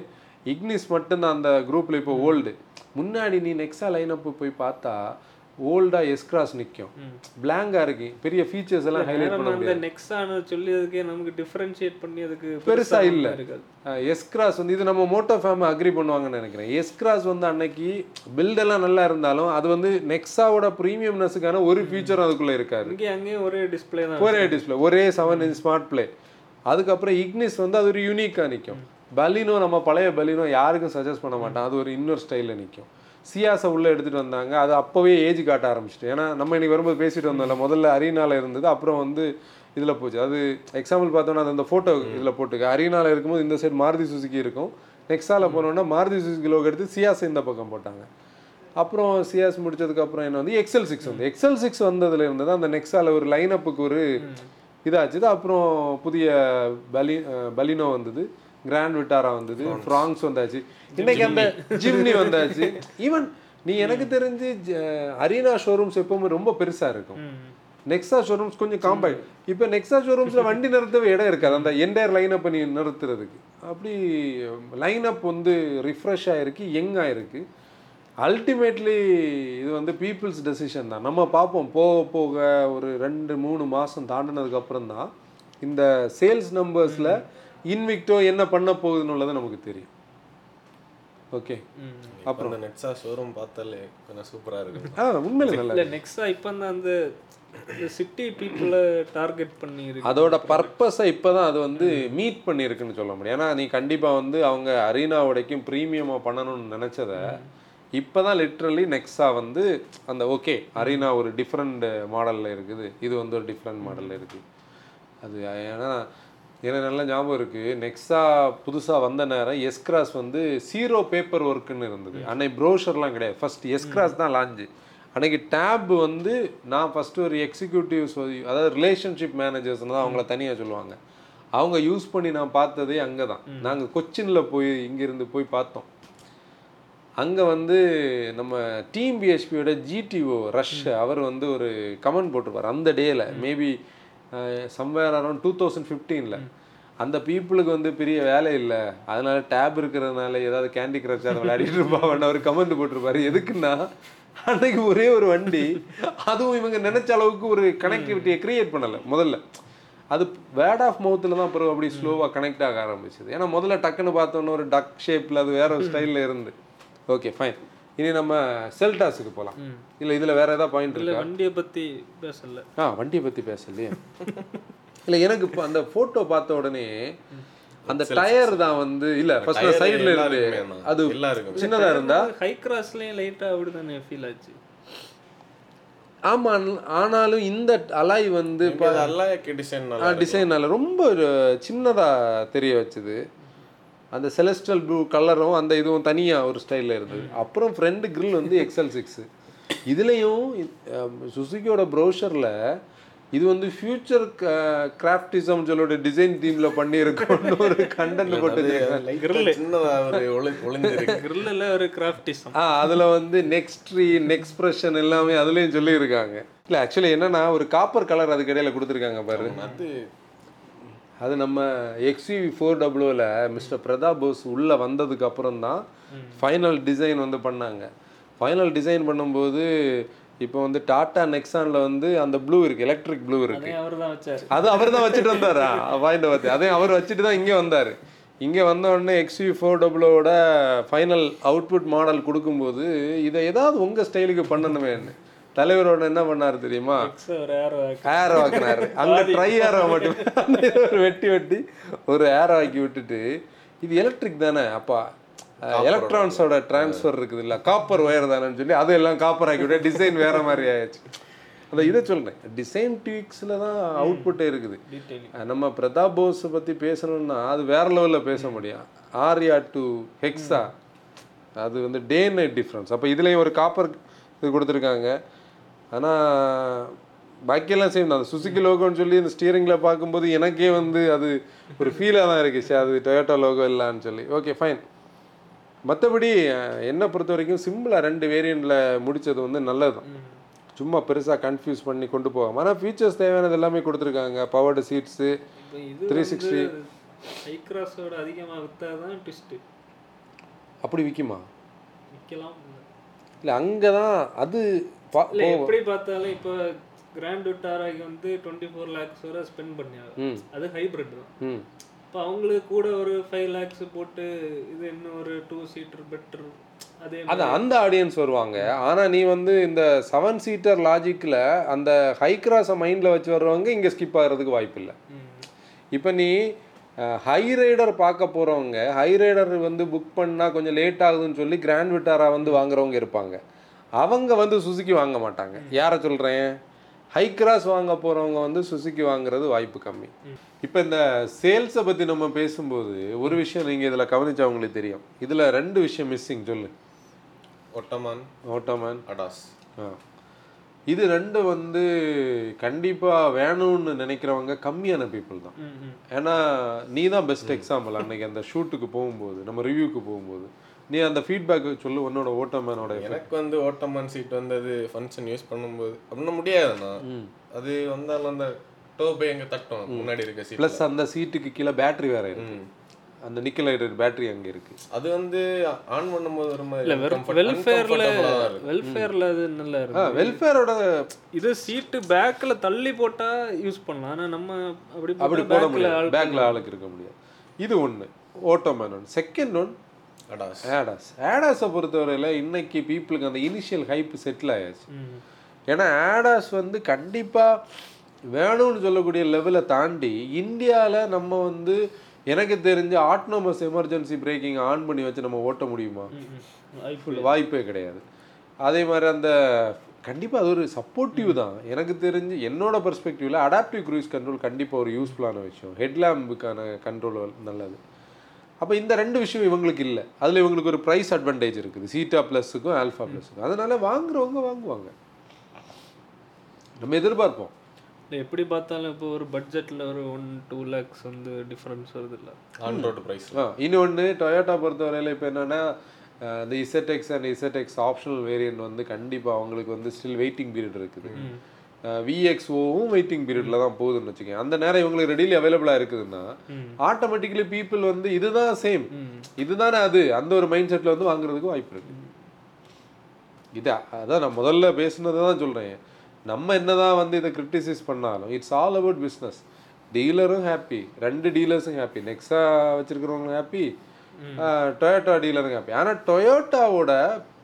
இக்னிஸ் மட்டும்தான் அந்த குரூப்ல இப்போ ஓல்டு முன்னாடி நீ நெக்ஸா லைனப் போய் பார்த்தா ஓல்டாக எஸ்கிராஸ் நிற்கும் பிளாங்காக இருக்கு. பெரிய ஃபீச்சர்ஸ் எல்லாம் ஹைலைட் பண்ண முடியாது. நெக்ஸானு சொல்லி அதுக்கே நமக்கு டிஃபரன்ஷியேட் பண்ணி அதுக்கு பெருசா இல்ல. இருக்காது. எஸ்கிராஸ் வந்து இது நம்ம மோட்டோ ஃபேம் அக்ரி பண்ணுவாங்கன்னு நினைக்கிறேன். எஸ்கிராஸ் வந்து அன்னைக்கு பில்டெல்லாம் நல்லா இருந்தாலும் அது வந்து நெக்ஸாவோட ப்ரீமியம்னஸுக்கான ஒரு ஃபீச்சர் அதுக்குள்ளே இருக்காது. இங்கேயும் அங்கேயும் ஒரே டிஸ்பிளே தான் ஒரே டிஸ்பிளே ஒரே செவன் இன்ச் ஸ்மார்ட் ப்ளே அதுக்கப்புறம் இக்னிஸ் வந்து அது ஒரு யூனிக்காக நிற்கும் பலினோ நம்ம பழைய பலினோ யாருக்கும் சஜஸ்ட் பண்ண மாட்டோம் அது ஒரு இன்னொரு ஸ்டைலில் நிற்கும் சியாஸை உள்ளே எடுத்துகிட்டு வந்தாங்க. அது அப்போவே ஏஜ் காட்ட ஆரம்பிச்சிட்டு. ஏன்னா நம்ம இன்னைக்கு வரும்போது பேசிட்டு வந்தோம்ல முதல்ல அரீனால இருந்தது அப்புறம் வந்து இதில் போச்சு. அது எக்ஸாம்பிள் பார்த்தோன்னா அது அந்த ஃபோட்டோ இதில் போட்டுக்க. அரீனால இருக்கும்போது இந்த சைடு மாருதி சுசுகி இருக்கும். நெக்ஸால போனோன்னா மாருதி சுசுகி லோகோ எடுத்து சியாஸ் இந்த பக்கம் போட்டாங்க. அப்புறம் சியாஸ் முடிச்சதுக்கு அப்புறம் என்ன வந்து எக்ஸல் சிக்ஸ் வந்து. எக்ஸல் சிக்ஸ் வந்ததுல இருந்து தான் அந்த நெக்ஸால ஒரு லைனப்புக்கு ஒரு இதாச்சுது. அப்புறம் புதிய பலி பலினோ வந்தது. கிராண்ட் விட்டாரா வந்தது ஃப்ராங்ஸ் வந்தாச்சு. இன்னைக்கு அந்த ஜிம்னி வந்தாச்சு. ஈவன் நீ எனக்கு தெரிஞ்சு அரீனா ஷோரூம்ஸ் எப்பவுமே ரொம்ப பெருசா இருக்கும். நெக்ஸா ஷோரூம்ஸ் கொஞ்சம் காம்பேக்ட் இப்போ நெக்ஸா ஷோரூம்ஸ்ல வண்டி நிறுத்தவே இடம் இருக்காது. அந்த என்டையர் லைனப் நீ நிறுத்துறதுக்கு. அப்படி லைனப் வந்து ரிஃப்ரெஷ் ஆயிருக்கு யங் ஆயிருக்கு. அல்டிமேட்லி இது வந்து பீப்புள்ஸ் டெசிஷன் தான். நம்ம பார்ப்போம். போக போக ஒரு ரெண்டு மூணு மாதம் தாண்டினதுக்கு அப்புறம் தான் இந்த சேல்ஸ் நம்பர்ஸில் இன்விக்டோ என்ன பண்ண போகுதுன்னு உள்ளது நமக்கு தெரியும். ஓகே. அப்புறம். அந்த நெட்ஸா ஷோரூம் பார்த்தாலே கொஞ்சம் சூப்பரா இருக்கு. ஆ உண்மையில நல்லா இல்லை நெக்ஸா இப்போ அந்த சிட்டி பீப்புளை டார்கெட் பண்ணி இருக்கு. அதோட பர்பஸை இப்போ தான் அது வந்து மீட் பண்ணியிருக்குன்னு சொல்ல முடியும். ஏன்னா நீ கண்டிப்பாக வந்து அவங்க அரீனா உடைக்கும் ப்ரீமியமாக பண்ணணும்னு நினச்சத இப்போ தான் லிட்ரலி நெக்ஸா வந்து அந்த ஓகே அரீனா ஒரு டிஃப்ரெண்ட் மாடலில் இருக்குது. இது வந்து ஒரு டிஃப்ரெண்ட் மாடலில் இருக்குது அது ஏன்னா எனக்கு நல்ல ஞாபகம் இருக்குது நெக்ஸா புதுசாக வந்த நேரம் எஸ்கிராஸ் வந்து சீரோ பேப்பர் ஒர்க்குன்னு இருந்தது. அன்னைக்கு ப்ரோஷர்லாம் கிடையாது. ஃபர்ஸ்ட் எஸ்கிராஸ் தான் லாஞ்சு அன்னைக்கு டேப் வந்து நான் ஃபஸ்ட்டு ஒரு எக்ஸிக்யூட்டிவ்ஸ் அதாவது ரிலேஷன்ஷிப் மேனேஜர்ஸ்னு தான் அவங்கள தனியாக சொல்லுவாங்க. அவங்க யூஸ் பண்ணி நான் பார்த்ததே அங்கே தான். நாங்கள் கொச்சினில் போய் இங்கேருந்து போய் பார்த்தோம். அங்கே வந்து நம்ம டீம் பிஹெச்பியோட ஜிடிஓ ரஷ் அவர் வந்து ஒரு கமெண்ட் போட்டிருப்பார். அந்த டேயில் maybe somewhere around two thousand ஃபிஃப்டீனில் அந்த பீப்புளுக்கு வந்து பெரிய வேலை இல்லை. அதனால டேப் இருக்கிறதுனால ஏதாவது கேண்டி கிரஷ் அதை விளையாடிட்டு இருப்பாங்க அவர் கமெண்ட் போட்டிருப்பாரு. எதுக்குன்னா அன்னைக்கு ஒரே ஒரு வண்டி அதுவும் இவங்க நினைச்ச அளவுக்கு ஒரு கனெக்டிவிட்டியை கிரியேட் பண்ணலை முதல்ல. அது வேர்ட் ஆஃப் மவுத்தில் தான் பிறகு அப்படி ஸ்லோவாக கனெக்ட் ஆக ஆரம்பிச்சது. ஏன்னா முதல்ல டக்குன்னு பார்த்தோன்னே ஒரு டக் ஷேப்பில் அது வேற ஒரு ஸ்டைலில் இருந்து. ஓகே ஃபைன் இனி நம்ம செல்டாஸுக்கு போகலாம் இல்லை இதில் வேற ஏதாவது பாயிண்ட் இல்லை வண்டியை பற்றி பேசல. ஆ வண்டியை பற்றி பேசலையே. இல்லை எனக்கு இப்போ அந்த ஃபோட்டோ பார்த்த உடனே அந்த டயர் தான் வந்து இல்லை ஃபர்ஸ்ட் சைடில் இருந்து. அது. சின்னதா இருந்தா? ஹை கிராஸ்லேயும் லைட்டாக அப்படி தானே ஃபீல் ஆச்சு? ஆமா ஆனாலும் இந்த அலாய் வந்து டிசைன். டிசைனால ரொம்ப சின்னதா தெரிய வச்சுது. அந்த செலஸ்டல் ப்ளூ கலரும் அந்த இதுவும் தனியா ஒரு ஸ்டைல்ல இருந்தது. அப்புறம் ஃப்ரண்ட் grill வந்து எக்ஸல் சிக்ஸ் இதுலேயும் சுசுகியோட ப்ரௌசரில் இது வந்து ஃபியூச்சர் கிராஃப்டிசம் சொல்லோட டிசைன் தீம்ல பண்ணியிருக்கோம்னு ஒரு கண்டென்ட் போட்டு ஒரு கிராஃப்டிசம் ஆ அதில் வந்து நெக்ஸ்ட் ட்ரீ நெக்ஸ்பிரஷன் எல்லாமே அதுலேயும் சொல்லியிருக்காங்க. இல்லை ஆக்சுவலி என்னன்னா ஒரு காப்பர் கலர் அதுக்கு இடையில கொடுத்துருக்காங்க பாரு. அது அது நம்ம எக்ஸ்யூவி ஃபோர் டபுள்யூவில் மிஸ்டர் பிரதாப் போஸ் உள்ளே வந்ததுக்கு அப்புறம் தான் ஃபைனல் டிசைன் வந்து பண்ணாங்க. ஃபைனல் டிசைன் பண்ணும்போது இப்போ வந்து டாடா நெக்ஸானில் வந்து அந்த ப்ளூ இருக்கு எலக்ட்ரிக் ப்ளூ இருக்கு. அதே அவர் தான் வச்சார். அது அவர் தான் வச்சுட்டு வந்தாரா? பாயிண்ட் பார்த்து அதே அவர் வச்சுட்டு தான் இங்கே வந்தார். இங்கே வந்த உடனே எக்ஸ்யூ ஃபோர் டபுளோட ஃபைனல் அவுட்புட் மாடல் கொடுக்கும்போது இதை ஏதாவது உங்கள் ஸ்டைலுக்கு பண்ணணுமேன்னு. தலைவரோட என்ன பண்ணார் தெரியுமா? ஏரோ ஏரோ ஆக்குனாரு. அங்க ட்ரை ஏரோ மட்டும். ஒரு வெட்டி வெட்டி ஒரு ஏரோ ஆக்கி விட்டுட்டு இது எலக்ட்ரிக் தானே? அப்பா எலக்ட்ரான்ஸோட டிரான்ஸ்ஃபர் இருக்குது இல்ல காப்பர் ஒயர் தானேன்னு சொல்லி அதெல்லாம் காப்பர் ஆக்கி விட்டு டிசைன் வேற மாதிரி ஆயிடுச்சு. அந்த இதை சொல்றேன். டிசைன் ட்வீக்ஸில் தான் அவுட்புட்டே இருக்குது. நம்ம பிரதாப் போஸை பற்றி பேசணும்னா அது வேற லெவலில் பேச முடியும். ஆர்யா டு ஹெக்ஸா அது வந்து டே நைட் டிஃப்ரென்ஸ் அப்போ இதுலேயும் ஒரு காப்பர் இது கொடுத்துருக்காங்க. ஆனால் பாக்கியெல்லாம் சேம் அந்த சுசுகி லோகோன்னு சொல்லி இந்த ஸ்டியரிங்கில் பார்க்கும்போது எனக்கே வந்து அது ஒரு ஃபீலாக தான் இருக்கு. சரி அது டொயோட்டா லோகோ இல்லான்னு சொல்லி. ஓகே ஃபைன் மற்றபடி என்னை பொறுத்த வரைக்கும் சிம்பிளாக ரெண்டு வேரியண்ட்டில் முடிச்சது வந்து நல்லது தான். சும்மா பெருசாக கன்ஃபியூஸ் பண்ணி கொண்டு போகாம. ஆனால் ஃபீச்சர்ஸ் தேவையானது எல்லாமே கொடுத்துருக்காங்க. பவர்டு சீட்ஸு இப்போ இது 360. ஹை கிராஸோட அதிகமாக விற்றா தான் ட்விஸ்ட்டு அப்படி விற்குமா விற்கலாம் இல்லை அங்கே தான் அது எப்படி பார்த்தாலும் இப்போ கிராண்ட் விட்டாராக்கு வந்து டுவெண்ட்டி ஃபோர் லேக்ஸ் வரை ஸ்பெண்ட் பண்ணியாங்க. அது ஹைப்ரிட் தான். இப்போ அவங்களுக்கு கூட ஒரு ஃபைவ் லேக்ஸ் போட்டு இது இன்னும் ஒரு டூ சீட்டர் பெட்டர் அதே அந்த ஆடியன்ஸ் வருவாங்க. ஆனால் நீ வந்து இந்த செவன் சீட்டர் லாஜிக்கில் அந்த ஹை கிராஸை மைண்டில் வச்சு வர்றவங்க இங்கே ஸ்கிப் ஆகிறதுக்கு வாய்ப்பு இல்லை. இப்போ நீ ஹை ரைடர் பார்க்க போகிறவங்க ஹை ரைடர் வந்து புக் பண்ணால் கொஞ்சம் லேட் ஆகுதுன்னு சொல்லி கிராண்ட் விட்டாரா வந்து வாங்குறவங்க இருப்பாங்க. அவங்க வந்து சுசுக்கி வாங்க மாட்டாங்க. யாரை சொல்கிறேன் ஹை கிராஸ் வாங்க போகிறவங்க வந்து சுசுக்கி வாங்குறது வாய்ப்பு கம்மி. இப்போ இந்த சேல்ஸை பற்றி நம்ம பேசும்போது ஒரு விஷயம் நீங்கள் இதில் கவனிச்சவங்களுக்கு தெரியும். இதில் ரெண்டு விஷயம் மிஸ்ஸிங் சொல்லு. ஒட்டமான் ஓட்டோமேன் அடாஸ் ஆ. இது ரெண்டு வந்து கண்டிப்பாக வேணும்னு நினைக்கிறவங்க கம்மியான பீப்புள் தான். ஏன்னா நீ தான் பெஸ்ட் எக்ஸாம்பிள் அன்னைக்கு அந்த ஷூட்டுக்கு போகும்போது நம்ம ரிவ்யூக்கு போகும்போது. நீ அந்த ஃபீட்பேக் சொல்லு உன்னோட ஓட்டோமேனோட எனக்கு வந்து ஓட்டமான் சீட் வந்து அது ஃபங்க்ஷன் யூஸ் பண்ணும்போது அப்படின்னா முடியாதுண்ணா. அது வந்தாலும் அந்த டோபை எங்க தட்டும் முன்னாடி இருக்க சீட் ப்ளஸ் அந்த சீட்டுக்கு கீழே பேட்டரி வேற இருக்கு. அந்த நிக்கல் லைட்டட் பேட்டரி அங்கே இருக்கு. அது வந்து ஆன் பண்ணும்போது ஒரு இல்ல மாதிரி comfort- வெல்ஃபேர்ல. வெல்ஃபேர்ல அது நல்லா இருக்கு. வெல்ஃபேரோட இது சீட்டு பேக்ல தள்ளி போட்டா யூஸ் பண்ணலாம். ஆனா நம்ம அப்படி அப்படி போட முடியாது. பேக்கில் ஆளுக்கு இருக்க முடியாது. இது ஒன்று ஓட்டோமேன் ஒன்று செகண்ட் ஒன் ஆடாஸ் ஆடாஸை பொறுத்தவரையில் இன்னைக்கு பீப்புளுக்கு அந்த இனிஷியல் ஹைப் செட்டில் ஆயாச்சு. ஏன்னா ஆடாஸ் வந்து கண்டிப்பாக வேணும்னு சொல்லக்கூடிய லெவலை தாண்டி இந்தியாவில் நம்ம வந்து எனக்கு தெரிஞ்சு ஆட்டோனமஸ் எமர்ஜென்சி பிரேக்கிங் ஆன் பண்ணி வச்சு நம்ம ஓட்ட முடியுமா? வாய்ப்பே கிடையாது. அதே மாதிரி அந்த கண்டிப்பாக அது ஒரு சப்போர்ட்டிவ் தான். எனக்கு தெரிஞ்சு என்னோட பெர்ஸ்பெக்டிவ்ல அடாப்டிவ் க்ரூஸ் கண்ட்ரோல் கண்டிப்பாக ஒரு யூஸ்ஃபுல்லான விஷயம். ஹெட்லாம்புக்கான கண்ட்ரோல் நல்லது. அப்போ இந்த ரெண்டு விஷயம் இவங்களுக்கு இல்லை. அதில் இவங்களுக்கு ஒரு ப்ரைஸ் அட்வான்டேஜ் இருக்குது. சீட்டா ப்ளஸுக்கும் ஆல்ஃபா ப்ளஸுக்கும் அதனால வாங்குறவங்க வாங்குவாங்க. நம்ம எதிர்பார்ப்போம். எப்படி பார்த்தாலும் இப்போ ஒரு பட்ஜெட்ல ஒரு ஒன் டூ லேக்ஸ் வந்து டிஃபரன்ஸ் வருது இல்ல? ஆன் ரோடு பிரைஸ் ஆ இன்னொன்று டொயோட்டா பொறுத்தவரையில் இப்போ என்னென்னா இந்த ZX and ZX optional variant வந்து கண்டிப்பாக அவங்களுக்கு வந்து ஸ்டில் வெயிட்டிங் பீரியட் இருக்குது. விஎக்ஸ்ஓவும் வெயிட்டிங் பீரியட்ல தான் போகுதுன்னு வச்சுக்கோங்க அந்த நேரம் இவங்களுக்கு ரெடிலி அவைலபிளாக இருக்குதுன்னா ஆட்டோமேட்டிக்கலி பீப்புள் வந்து இதுதான் சேம் இதுதானே அது? அந்த ஒரு மைண்ட் செட்டில் வந்து வாங்குறதுக்கு வாய்ப்பு இருக்கு. இது அதான் நான் முதல்ல பேசுனதை தான் சொல்கிறேன் நம்ம என்னதான் வந்து இதை கிரிட்டிசைஸ் பண்ணாலும் இட்ஸ் ஆல் அபவுட் பிஸ்னஸ் டீலரும் ஹாப்பி ரெண்டு டீலர்ஸும் ஹாப்பி நெக்ஸா வச்சிருக்கிறவங்க ஹாப்பி டொயோட்டா டீலரும் ஹாப்பி ஆனால் டொயோட்டாவோட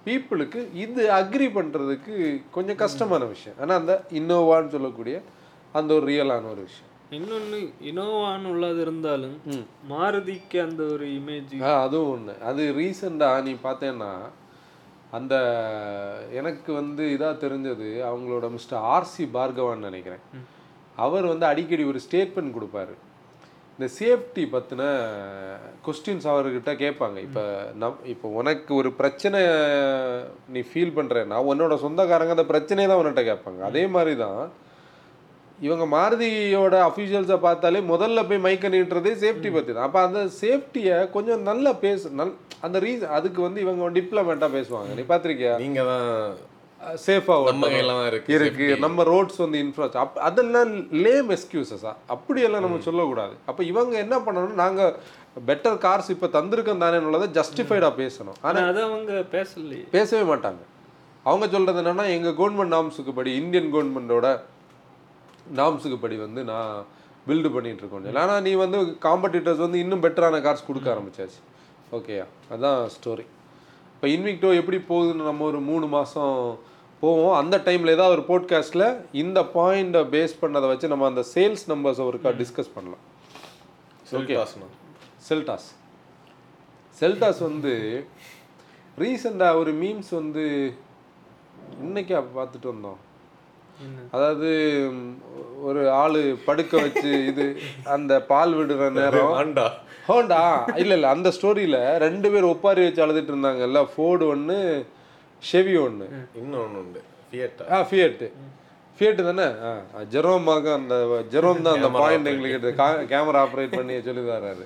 பீப்புளுக்கு இது அக்ரி பண்ணுறதுக்கு கொஞ்சம் கஷ்டமான விஷயம். ஆனால் அந்த இன்னோவான்னு சொல்லக்கூடிய அந்த ஒரு ரியலான ஒரு விஷயம். இன்னொன்னு இனோவான்னு உள்ளது இருந்தாலும் மாருதிக்கு அந்த ஒரு இமேஜ் ஆ அதுவும் ஒன்று அது ரீசெண்டாக நீ பார்த்தேன்னா அந்த எனக்கு வந்து இதாக தெரிஞ்சது அவங்களோட மிஸ்டர் ஆர்சி பார்கவான்னு நினைக்கிறேன். அவர் வந்து அடிக்கடி ஒரு ஸ்டேட்மெண்ட் கொடுப்பாரு. இந்த சேஃப்டி பற்றின கொஸ்டின்ஸ் அவர்கிட்ட கேட்பாங்க. இப்போ நம் இப்போ உனக்கு ஒரு பிரச்சனை நீ ஃபீல் பண்ணுறேன்னா உன்னோட சொந்தக்காரங்க அந்த பிரச்சனையை தான் உன்கிட்ட கேட்பாங்க. அதே மாதிரி தான் இவங்க மாருதியோட அஃபீஷியல்ஸை பார்த்தாலே முதல்ல போய் மைக்க நீட்டுறதே சேஃப்டி பற்றி தான். அப்போ அந்த சேஃப்டியை கொஞ்சம் நல்லா பேசு நல் அந்த ரீசன் அதுக்கு வந்து இவங்க டிப்ளமெண்ட்டாக பேசுவாங்க. நீ பார்த்துருக்கியா? நீங்க தான் சேஃபாக நம்ம கையில தான் இருக்கு இருக்கு. நம்ம ரோட்ஸ் வந்து இன்ஃப்ராஸ் அப் அதெல்லாம் லேம் எக்ஸ்கியூசஸா அப்படியெல்லாம் நம்ம சொல்லக்கூடாது. அப்போ இவங்க என்ன பண்ணணும் நாங்கள் பெட்டர் கார்ஸ் இப்போ தந்திருக்கோம் தானே உள்ளதை ஜஸ்டிஃபைடாக பேசணும். ஆனா அதை அவங்க பேசலையே. பேசவே மாட்டாங்க. அவங்க சொல்கிறது என்னன்னா எங்கள் கவர்மெண்ட் நாம்ஸுக்கு படி இந்தியன் கவர்மெண்டோட நாம்ஸுக்கு படி வந்து நான் பில்டு பண்ணிட்டு இருக்கோம். ஆனால் நீ வந்து காம்படிட்டர்ஸ் வந்து இன்னும் பெட்டரான கார்ஸ் கொடுக்க ஆரம்பிச்சாச்சு. ஓகேயா அதான் ஸ்டோரி இப்போ இன்விக்டோ எப்படி போகுதுன்னு நம்ம ஒரு மூணு மாதம் போவோம். அந்த டைமில் ஏதாவது ஒரு போட்காஸ்ட்டில் இந்த பாயிண்ட்டை பேஸ் பண்ணதை வச்சு நம்ம அந்த சேல்ஸ் நம்பர்ஸை ஒருக்கா டிஸ்கஸ் பண்ணலாம். சொல்லிட்டாஸ்ண்ணா செல்டாஸ் செல்டாஸ் வந்து ரீசெண்டாக ஒரு மீம்ஸ் வந்து இன்னைக்கா பார்த்துட்டு வந்தோம்? அதாவது ஒரு ஆளு படுக்க வச்சு இது அந்த பால் விடுற நேரம். ஆண்டா. ஹோண்டா? இல்ல இல்ல அந்த ஸ்டோரியில ரெண்டு பேர் ஒப்பாரி வச்சு அழுதுட்டு இருந்தாங்கல்ல ஃபோர்டு ஒன்று ஷெவி ஒன்று இன்னொன்னு உண்டு ஃபியட்டா ஆ ஃபியட்டு ஃபியட்டு தானே? ஆ ஜெரோமாக அந்த ஜெரோம் தான் அந்த பாயிண்ட் எங்களுக்கு கேமரா ஆப்ரேட் பண்ணி சொல்லி தர்றாரு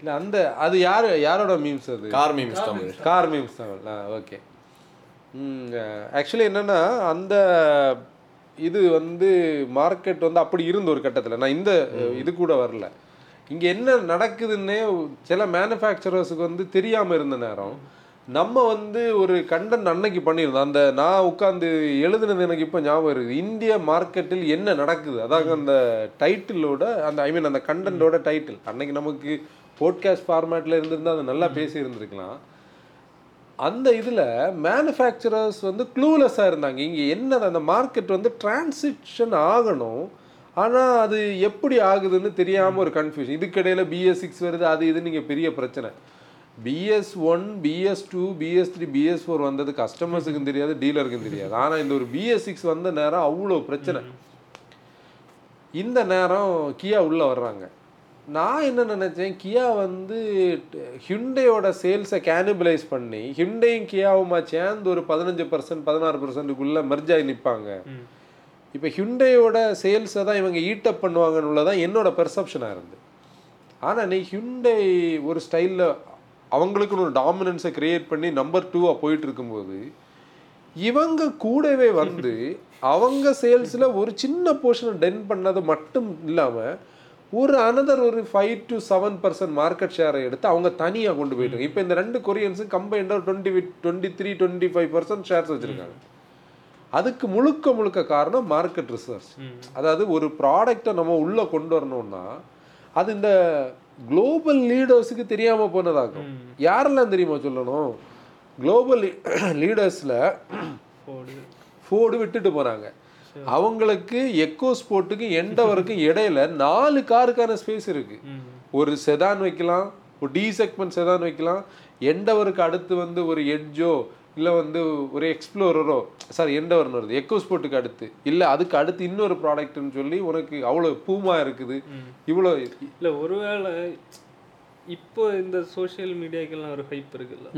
இல்லை அந்த அது யார் யாரோட மீம்ஸ் அது? Car memes Tamil car memes Tamil ஆ ஓகே ஆக்சுவலி என்னன்னா அந்த இது வந்து மார்க்கெட் வந்து அப்படி இருந்த ஒரு கட்டத்தில். நான் இந்த இது கூட வரல. இங்கே என்ன நடக்குதுன்னே சில மேனுஃபேக்சரர்ஸுக்கு வந்து தெரியாமல் இருந்த நேரம் நம்ம வந்து ஒரு கண்டென்ட் அன்னைக்கு பண்ணியிருந்தோம். அந்த நான் உட்காந்து எழுதுனது எனக்கு இப்போ ஞாபகம் இருக்குது இந்திய மார்க்கெட்டில் என்ன நடக்குது? அதாவது அந்த டைட்டிலோட அந்த ஐ மீன் அந்த கண்டென்ட்டோட டைட்டில் அன்னைக்கு நமக்கு போட்காஸ்ட் ஃபார்மேட்டில் இருந்திருந்தா அதை நல்லா பேசி இருந்திருக்கலாம் அந்த இதில் மேனுஃபேக்சரர்ஸ் வந்து க்ளூலெஸ்ஸாக இருந்தாங்க. இங்கே என்னது? அந்த மார்க்கெட் வந்து டிரான்சிஷன் ஆகணும். ஆனால் அது எப்படி ஆகுதுன்னு தெரியாமல் ஒரு கன்ஃபியூஷன் இதுக்கிடையில் பிஎஸ் சிக்ஸ் வருது அது இது நீங்கள் பெரிய பிரச்சனை. BS one BS two BS three BS four வந்தது கஸ்டமர்ஸுக்கும் தெரியாது டீலருக்கும் தெரியாது. ஆனால் இந்த ஒரு பிஎஸ் சிக்ஸ் வந்த நேரம் அவ்வளோ பிரச்சனை. இந்த நேரம் கியா உள்ளே வர்றாங்க. நான் என்ன நினச்சேன் கியா வந்து ஹிண்டையோட சேல்ஸை கேனிபலைஸ் பண்ணி ஹிண்டையும் கியாவுமா சேர்ந்து ஒரு பதினஞ்சு பர்சன்ட் பதினாறு பர்சன்ட்டுக்குள்ளே மெர்ஜாகி நிற்பாங்க. இப்போ ஹிண்டையோட சேல்ஸை தான் இவங்க ஈட்டப் பண்ணுவாங்கன்னு உள்ளதான் என்னோட பெர்செப்ஷனாக இருந்து. ஆனால் நீ ஹிண்டை ஒரு ஸ்டைலில் அவங்களுக்குன்னு ஒரு டாமினன்ஸை க்ரியேட் பண்ணி நம்பர் டூவாக போயிட்டு இருக்கும்போது இவங்க கூடவே வந்து அவங்க சேல்ஸில் ஒரு சின்ன போர்ஷனை டென் பண்ணது மட்டும் இல்லாமல் ஒரு அனதர் ஒரு five to seven percent market ஷேரை எடுத்து அவங்க தனியாக கொண்டு போயிட்டு இப்போ இந்த ரெண்டு கொரியன்ஸும் கம்பைண்டாக twenty twenty three twenty five percent shares வச்சுருக்காங்க. அதுக்கு முழுக்க முழுக்க காரணம் மார்க்கெட் ரிசர்ச். அதாவது ஒரு ப்ராடக்டை நம்ம உள்ளே கொண்டு வரணும்னா அது இந்த குளோபல் லீடர்ஸுக்கு தெரியாமல் போனதாகும். யாரெல்லாம் தெரியுமா சொல்லணும்? குளோபல் லீடர்ஸில் ஃபோர்டு விட்டுட்டு போகிறாங்க அவங்களுக்கு எக்கோ ஸ்போர்ட்டுக்கு எண்டவருக்கும் இடையில நாலு காருக்கான ஸ்பேஸ் இருக்கு. ஒரு செதான் வைக்கலாம் ஒரு டி செக்மெண்ட் செதான் வைக்கலாம். எண்டவருக்கு அடுத்து வந்து ஒரு எட்ஜோ இல்லை வந்து ஒரு எக்ஸ்ப்ளோரரோ சாரி எண்டவர்னு வருது. எக்கோ ஸ்போர்ட்டுக்கு அடுத்து. இல்லை அதுக்கு அடுத்து இன்னொரு ப்ராடக்ட்னு சொல்லி உனக்கு அவ்வளோ பூமா இருக்குது. இவ்வளோ இல்லை ஒருவேளை இப்போ இந்த சோஷியல் மீடியாக்கெல்லாம் ஒரு ஹைப் இருக்குல்ல.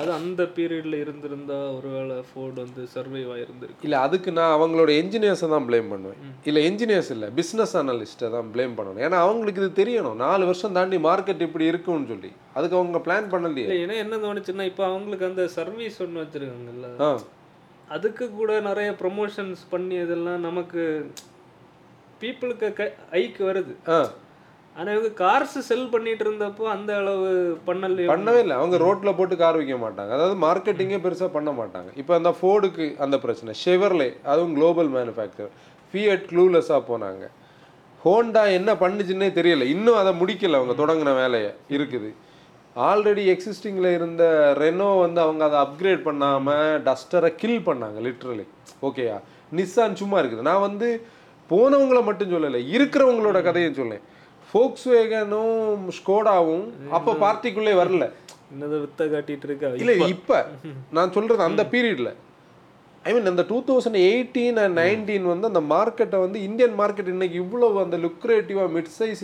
அது அந்த பீரியட்ல இருந்திருந்தா ஒருவேளை ஃபோர்டு வந்து சர்வைவ் ஆயிருந்திருக்கு இல்லை அதுக்கு நான் அவங்களோட என்ஜினியர்ஸை தான் ப்ளேம் பண்ணுவேன். இல்லை என்ஜினியர்ஸ் இல்லை பிஸ்னஸ் அனலிஸ்ட்டை தான் ப்ளேம் பண்ணணும். ஏன்னா அவங்களுக்கு இது தெரியணும். நாலு வருஷம் தாண்டி மார்க்கெட் இப்படி இருக்கும்னு சொல்லி. அதுக்கு அவங்க பிளான் பண்ணலையே. இல்லை ஏன்னா என்ன தோணுச்சுன்னா இப்போ அவங்களுக்கு அந்த சர்வீஸ் ஒன்று வச்சிருக்காங்கல்ல. அதுக்கு கூட நிறைய ப்ரொமோஷன்ஸ் பண்ணி இதெல்லாம் நமக்கு பீப்புளுக்கு க ஐக்கு வருது. ஆனால் இவங்க கார்ஸ் செல் பண்ணிட்டு இருந்தப்போ அந்த அளவு பண்ணல பண்ணவே இல்லை. அவங்க ரோட்டில் போட்டு கார் வைக்க மாட்டாங்க. அதாவது மார்க்கெட்டிங்கே பெருசாக பண்ண மாட்டாங்க. இப்போ அந்த ஃபோர்டுக்கு அந்த பிரச்சனை. ஷெவர்லே அதுவும் குளோபல் மேனுஃபேக்சர் ஃபியட் க்ளூலெஸ்ஸாக போனாங்க. ஹோண்டா என்ன பண்ணுச்சுன்னே தெரியல. இன்னும் அதை முடிக்கல. அவங்க தொடங்கின வேலையை. இருக்குது. ஆல்ரெடி எக்ஸிஸ்டிங்கில் இருந்த ரெனோ வந்து அவங்க அதை அப்கிரேட் பண்ணாமல் டஸ்டரை கில் பண்ணாங்க லிட்ரலி ஓகேயா நிஸ்ஸான் சும்மா இருக்குது. நான் வந்து போனவங்கள மட்டும் சொல்லலை. இருக்கிறவங்களோட கதையை சொல்லேன். ஃபோக்ஸ் வேகனும் ஸ்கோடாவும் அப்போ பார்ட்டிக்குள்ளே வரல. என்னதை வித்த காட்டிட்டு இருக்கா இல்லை இப்போ. நான் சொல்கிறது அந்த பீரியடில். ஐ மீன் அந்த two thousand eighteen and nineteen வந்து அந்த மார்க்கெட்டை வந்து இந்தியன் மார்க்கெட் இன்னைக்கு இவ்வளோ அந்த லுக்ரேட்டிவாக mid size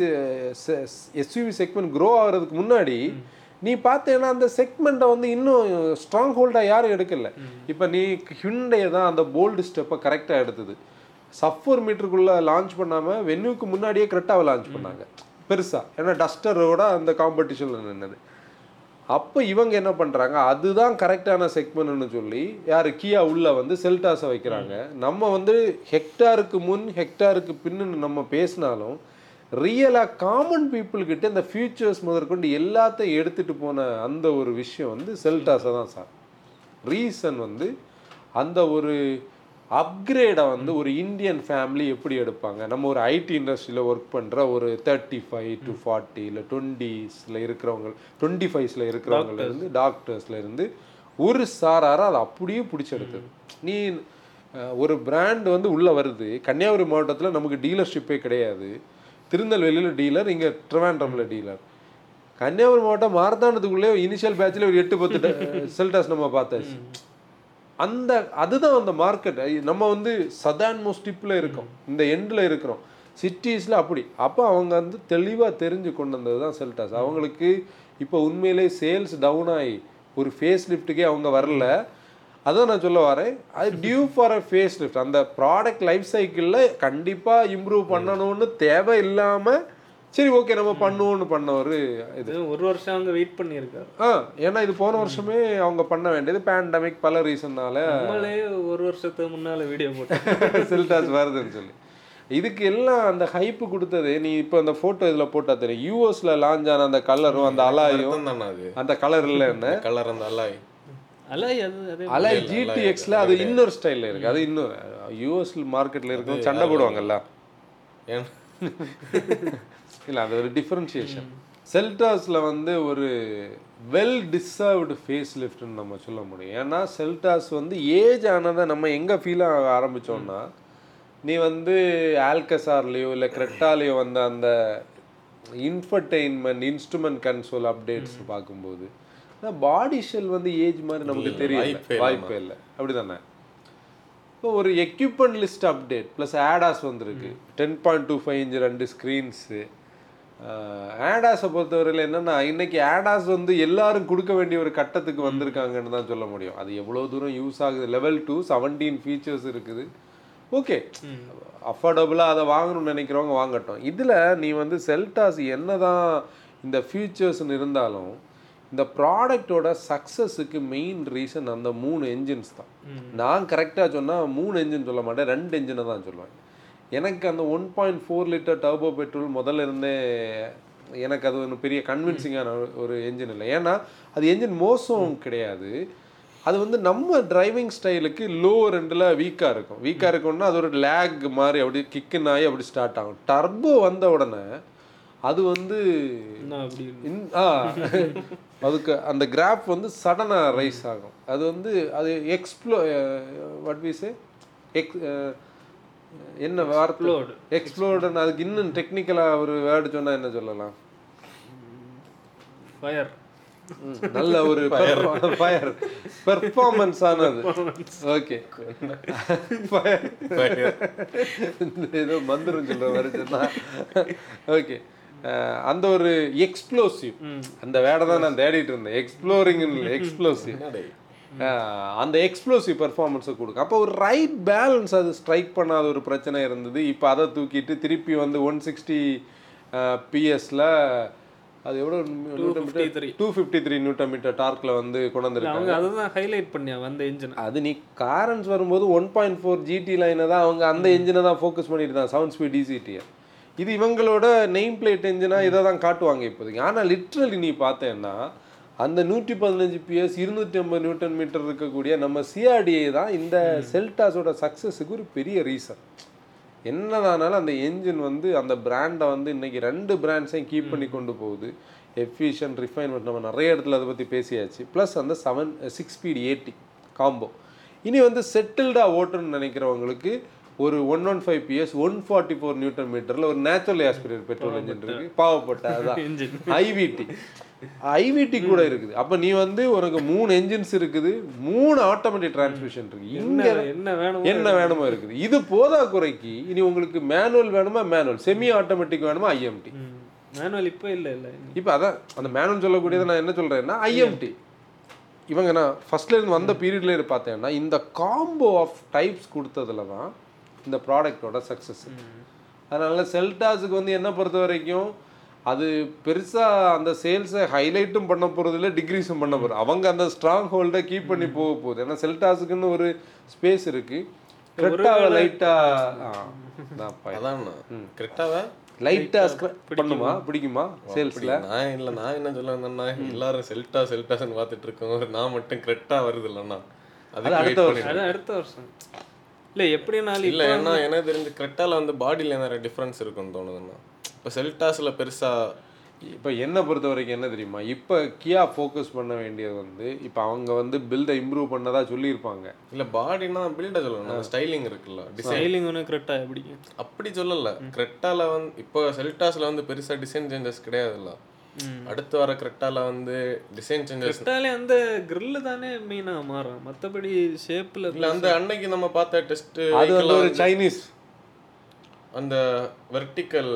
SUV segment grow ஆகிறதுக்கு முன்னாடி நீ பார்த்தேன்னா அந்த செக்மெண்ட்டை வந்து இன்னும் ஸ்ட்ராங் ஹோல்டாக யாரும் எடுக்கல. இப்போ நீ ஹிண்டைய தான் அந்த போல்டு ஸ்டெப்பை கரெக்டாக எடுத்தது. சஃபர் மீட்டருக்குள்ளே லான்ச் பண்ணாமல் வென்யூக்கு முன்னாடியே கரெக்டாக லான்ச் பண்ணாங்க. பெருசாக ஏன்னா டஸ்டரோட அந்த காம்படிஷனில் நின்னது. அப்போ இவங்க என்ன பண்ணுறாங்க அதுதான் கரெக்டான செக்மெண்ட்னு சொல்லி யார்? கியா உள்ள வந்து செல்டாஸை வைக்கிறாங்க. நம்ம வந்து ஹெக்டாருக்கு முன் ஹெக்டாருக்கு பின்னு நம்ம பேசினாலும் ரியலாக காமன் பீப்புள்கிட்ட இந்த ஃபியூச்சர்ஸ் முதற்கொண்டு எல்லாத்தையும் எடுத்துகிட்டு போன அந்த ஒரு விஷயம் வந்து செல்டாஸை தான் சார். ரீசன் வந்து அந்த ஒரு அப்கிரேடை வந்து ஒரு இந்தியன் ஃபேமிலி எப்படி எடுப்பாங்க? நம்ம ஒரு ஐடி இண்டஸ்ட்ரியில் ஒர்க் பண்ணுற ஒரு தேர்ட்டி ஃபைவ் டு ஃபார்ட்டி இல்லை டுவெண்ட்டீஸில் இருக்கிறவங்க டுவெண்ட்டி ஃபைவ்ஸில் இருக்கிறவங்கல இருந்து டாக்டர்ஸில் இருந்து ஒரு சாராரை அதை அப்படியே பிடிச்செடுத்தது நீ ஒரு பிராண்ட் வந்து உள்ளே வருது. கன்னியாகுமரி மாவட்டத்தில் நமக்கு டீலர்ஷிப்பே கிடையாது. திருநெல்வேலியில் டீலர் இங்கே ட்ரிவாண்ட்ரமில் டீலர் கன்னியாகுமரி மாவட்டம் மாரத்தானத்துக்குள்ளே இனிஷியல் பேட்சில் ஒரு எட்டு பத்து செல்டாஸ் நம்ம பார்த்தாச்சு. அந்த அதுதான் அந்த மார்க்கெட் நம்ம வந்து சதான் மோஸ்டிப்பில் இருக்கோம். இந்த எண்டில் இருக்கிறோம். சிட்டிஸில் அப்படி. அப்போ அவங்க வந்து தெளிவாக தெரிஞ்சு கொண்டு வந்தது தான் செல்டாஸ் அவங்களுக்கு இப்போ உண்மையிலே சேல்ஸ் டவுன் ஆகி ஒரு ஃபேஸ் லிஃப்ட்டுக்கே அவங்க வரல. அதான் நான் சொல்ல வரேன். அது due for a face lift அந்த ப்ராடக்ட் லைஃப் சைக்கிளில் கண்டிப்பாக இம்ப்ரூவ் பண்ணணும்னு தேவை இல்லாமல் சரி ஓகே நம்ம பண்ணுவோம்னு பண்ண ஒரு இது ஒரு வருஷம் அங்க வெயிட் பண்ணியிருக்காரு. ஆ ஏன்னா இது போன வருஷமே அவங்க பண்ண வேண்டியது பேண்டமிக் பல ரீசன்னால நம்மளே ஒரு வருஷத்துக்கு முன்னால வீடியோ போட்டோம் செல்டாஸ் வருதுன்னு சொல்லி. இதுக்கு எல்லாம் அந்த ஹைப்பு கொடுத்தது நீ இப்போ அந்த ஃபோட்டோ இதில் போட்டா தெரியும். யூஎஸில் லான்ச் ஆன அந்த கலரும் அந்த அலாயும் அர்த்தம் தானே அது? அந்த கலர் இல்லை என்ன? கலர் அந்த அலாய். அலை அது அதே அலை ஜிடிஎக்ஸ்ல அது இன்னொரு ஸ்டைலில் இருக்கு. அது இன்னும் யூஎஸ் மார்க்கெட்டில் இருக்கும் சண்டை போடுவாங்கல்ல. ஏன்? இல்லை அது ஒரு டிஃபரன்ஷியேஷன் செல்டாஸில் வந்து ஒரு வெல் டிசர்வ்டு ஃபேஸ் லிஃப்ட்னு நம்ம சொல்ல முடியும். ஏன்னா செல்டாஸ் வந்து ஏஜ் ஆனதை நம்ம எங்கே ஃபீல் ஆக ஆரம்பிச்சோம்னா நீ வந்து ஆல்கசார்லேயோ இல்லை கிரெட்டாலேயோ வந்த அந்த இன்ஃபர்டெயின்மெண்ட் இன்ஸ்ட்ருமெண்ட் கன்சோல் அப்டேட்ஸ் பார்க்கும்போது பாடி ஷெல் வந்து ஏஜ் மாதிரி நமக்கு தெரியல. வாய்ப்பே இல்ல. இல்லை. அப்படிதானே? இப்போ ஒரு equipment list update plus ADAS வந்திருக்கு. Ten point two five inch ரெண்டு ஸ்க்ரீன்ஸு ஆடாஸை பொறுத்தவரையில் என்னென்னா இன்னைக்கு ஆடாஸ் வந்து எல்லாரும் கொடுக்க வேண்டிய ஒரு கட்டத்துக்கு வந்திருக்காங்கன்னு தான் சொல்ல முடியும். அது எவ்வளோ தூரம் யூஸ் ஆகுது. லெவல் டூ செவன்டீன் ஃபீச்சர்ஸ் இருக்குது. ஓகே அஃபோர்டபுளாக அதை வாங்கணும்னு நினைக்கிறவங்க வாங்கட்டும். இதில் நீ வந்து செல்டாஸ் என்னதான் இந்த ஃபியூச்சர்ஸ்னு இருந்தாலும் இந்த ப்ராடக்டோட சக்ஸஸுக்கு மெயின் ரீசன் அந்த மூணு என்ஜின்ஸ் தான். நான் கரெக்டாக சொன்னால் மூணு என்ஜின் சொல்ல மாட்டேன். ரெண்டு என்ஜினை தான் சொல்லுவேன். எனக்கு அந்த one point four litre turbo petrol முதல்ல இருந்தே எனக்கு அது ஒன்று பெரிய கன்வின்சிங்கான ஒரு என்ஜின் இல்லை. ஏன்னா அது என்ஜின் மோசம் கிடையாது. அது வந்து நம்ம டிரைவிங் ஸ்டைலுக்கு லோ ரெண்டில் வீக்காக இருக்கும். வீக்காக இருக்கும்னா அது ஒரு லேக் மாதிரி அப்படி கிக்குன்னு ஆகி அப்படி ஸ்டார்ட் ஆகும். டர்போ வந்த உடனே அது வந்து ஆ அதுக்கு அந்த கிராஃப் வந்து சடனாக ரைஸ் ஆகும். அது வந்து அது explo what we say ex என்ன வார்த்தை? Explode. எக்ஸ்ப்ளோர்டு அதுக்கு இன்னும் டெக்னிக்கலாக ஒரு வேர்டு சொன்னால் என்ன சொல்லலாம்? ஃபயர் நல்ல ஒரு ஃபயர் பெர்ஃபார்மன்ஸ் ஆனது. ஓகே ஏதோ மந்திரம் சொல்ற மாதிரி சொன்னா. ஓகே அந்த ஒரு எக்ஸ்ப்ளோசிவ் அந்த வேடை தான் நான் தேடிட்டு இருந்தேன். எக்ஸ்ப்ளோரிங் எக்ஸ்ப்ளோசிவ் அந்த எக்ஸ்ப்ளோசிவ் பெர்ஃபார்மன்ஸை கொடுக்கும். அப்போ ஒரு ரைட் பேலன்ஸ் அது ஸ்ட்ரைக் பண்ணாத ஒரு பிரச்சனை இருந்தது. இப்போ அதை தூக்கிட்டு திருப்பி வந்து ஒன் சிக்ஸ்டி பிஎஸ்ல அது எவ்வளோ two fifty three newton metre டார்க்கில் வந்து கொண்டு வந்திருக்காங்க. அவங்க அதை தான் ஹைலைட் பண்ணியாங்க அந்த இன்ஜின் அது நீ காரன்ஸ் வரும்போது ஒன் பாயிண்ட் ஃபோர் ஜிடி லைனை தான் அவங்க அந்த என்ஜினை தான் ஃபோக்கஸ் பண்ணிட்டு தான் செவன் ஸ்பீட் டிசிடியை இது இவங்களோட நெய்ம் பிளேட் என்ஜினாக இதை தான் காட்டுவாங்க இப்போதைக்கு. ஆனால் லிட்ரலி நீ பார்த்தேன்னா அந்த நூற்றி பதினஞ்சு பிஎஸ் இருநூற்றி ஐம்பது நியூட்டன் மீட்டர் இருக்கக்கூடிய நம்ம சிஆர்டிஏ தான் இந்த செல்டாஸோட சக்ஸஸுக்கு ஒரு பெரிய ரீசன் என்னதானாலும் அந்த என்ஜின் வந்து அந்த பிராண்டை வந்து இன்னைக்கு ரெண்டு பிராண்ட்ஸையும் கீப் பண்ணி கொண்டு போகுது. எஃபிஷியன்ட் ரிஃபைன்மெண்ட் நம்ம நிறைய இடத்துல அதை பற்றி பேசியாச்சு. ப்ளஸ் அந்த seven six speed AT combo இனி வந்து செட்டில்டாக ஓட்டணும்னு நினைக்கிறவங்களுக்கு ஒரு one one five PS one forty four newton மீட்டரில் ஒரு நேச்சுரல் ஆஸ்பிரேட் பெட்ரோல் இன்ஜின் இருக்கு. பாவப்பட்ட இன்ஜின் ஐவிடி ஐவிடி கூட இருக்குது. அப்போ நீ வந்து உனக்கு மூணு என்ஜின்ஸ் இருக்குது மூணு ஆட்டோமேட்டிக் டிரான்ஸ்மிஷன் இருக்கு. இங்க என்ன என்ன வேணும் என்ன வேணுமோ இருக்குது. இது போதா குறைக்கு. இனி உங்களுக்கு மேனுவல் வேணுமா? மேனுவல் செமி ஆட்டோமேட்டிக் வேணுமா ஐஎம்டி மேனுவல் இப்போ இல்லை இல்லை. இப்போ அதான் அந்த மேனுவல் சொல்லக்கூடியதை நான் என்ன சொல்றேன்னா ஐஎம்டி இவங்க நான் ஃபர்ஸ்ட்ல இருந்து வந்த பீரியட்ல இருந்து பார்த்தேன்னா இந்த காம்போ ஆஃப் டைப்ஸ் கொடுத்ததுல தான் இந்த ப்ராடக்டோட சக்ஸஸ் அதனால செல்டாஸுக்கு வந்து என்ன பொறுத்த வரைக்கும் அது பெருசா அந்த சேல்ஸை ஹைலைட்டும் பண்ண போறது இல்லை டிக்ரீஸும் பண்ண போறது. அவங்க அந்த ஸ்ட்ராங் ஹோல்டை கீப் பண்ணி போக போகுது. ஏன்னா செல்டாஸுக்குன்னு ஒரு ஸ்பேஸ் இருக்கு. கரெக்டாக லைட்டா நான் அதான் கரெக்டாவா லைட்டா பண்ணுமா? பிடிக்குமா? சேல்ஸ்ல நான் இல்ல நான் என்ன சொல்ல வந்தேன்னா எல்லாரும் செல்டா செல்டாஸ்னு பார்த்துட்டு இருக்கோம். நான் மட்டும் கரெக்டா வருது இல்லைண்ணா. அது அடுத்த வருஷம். அது அடுத்த வருஷம். இல்லை எப்படினாலும் இல்ல ஏன்னா எனக்கு தெரிஞ்சு கரெக்டால வந்து பாடியில நிறைய டிஃபரன்ஸ் இருக்குன்னு தோணுதுண்ணா இப்போ செல்டாஸ்ல பெருசா இப்போ என்ன பொறுத்த வரைக்கும் என்ன தெரியுமா? இப்போ கியா ஃபோக்கஸ் பண்ண வேண்டியது வந்து இப்போ அவங்க வந்து பில்டை இம்ப்ரூவ் பண்ணதா சொல்லியிருப்பாங்க. இல்ல பாடினா பில்ட சொல்லணும். ஸ்டைலிங் இருக்குல்ல ஸ்டைலிங் ஒன்று கரெக்டாக எப்படி? அப்படி சொல்லல. கரெக்டால வந்து இப்போ செல்டாஸ்ல வந்து பெருசா டிசைன் சேஞ்சஸ் கிடையாதுல்ல. அடுத்து வர கரெக்டால வந்து டிசைன் சேஞ்சஸ் கரெக்டாலே அந்த grill தானே மெயினாக மாறும். மற்றபடி ஷேப்பில் இல்ல அந்த அன்னைக்கு நம்ம பார்த்த டெஸ்ட் அது வந்து ஒரு சைனீஸ் அந்த வெர்டிக்கல்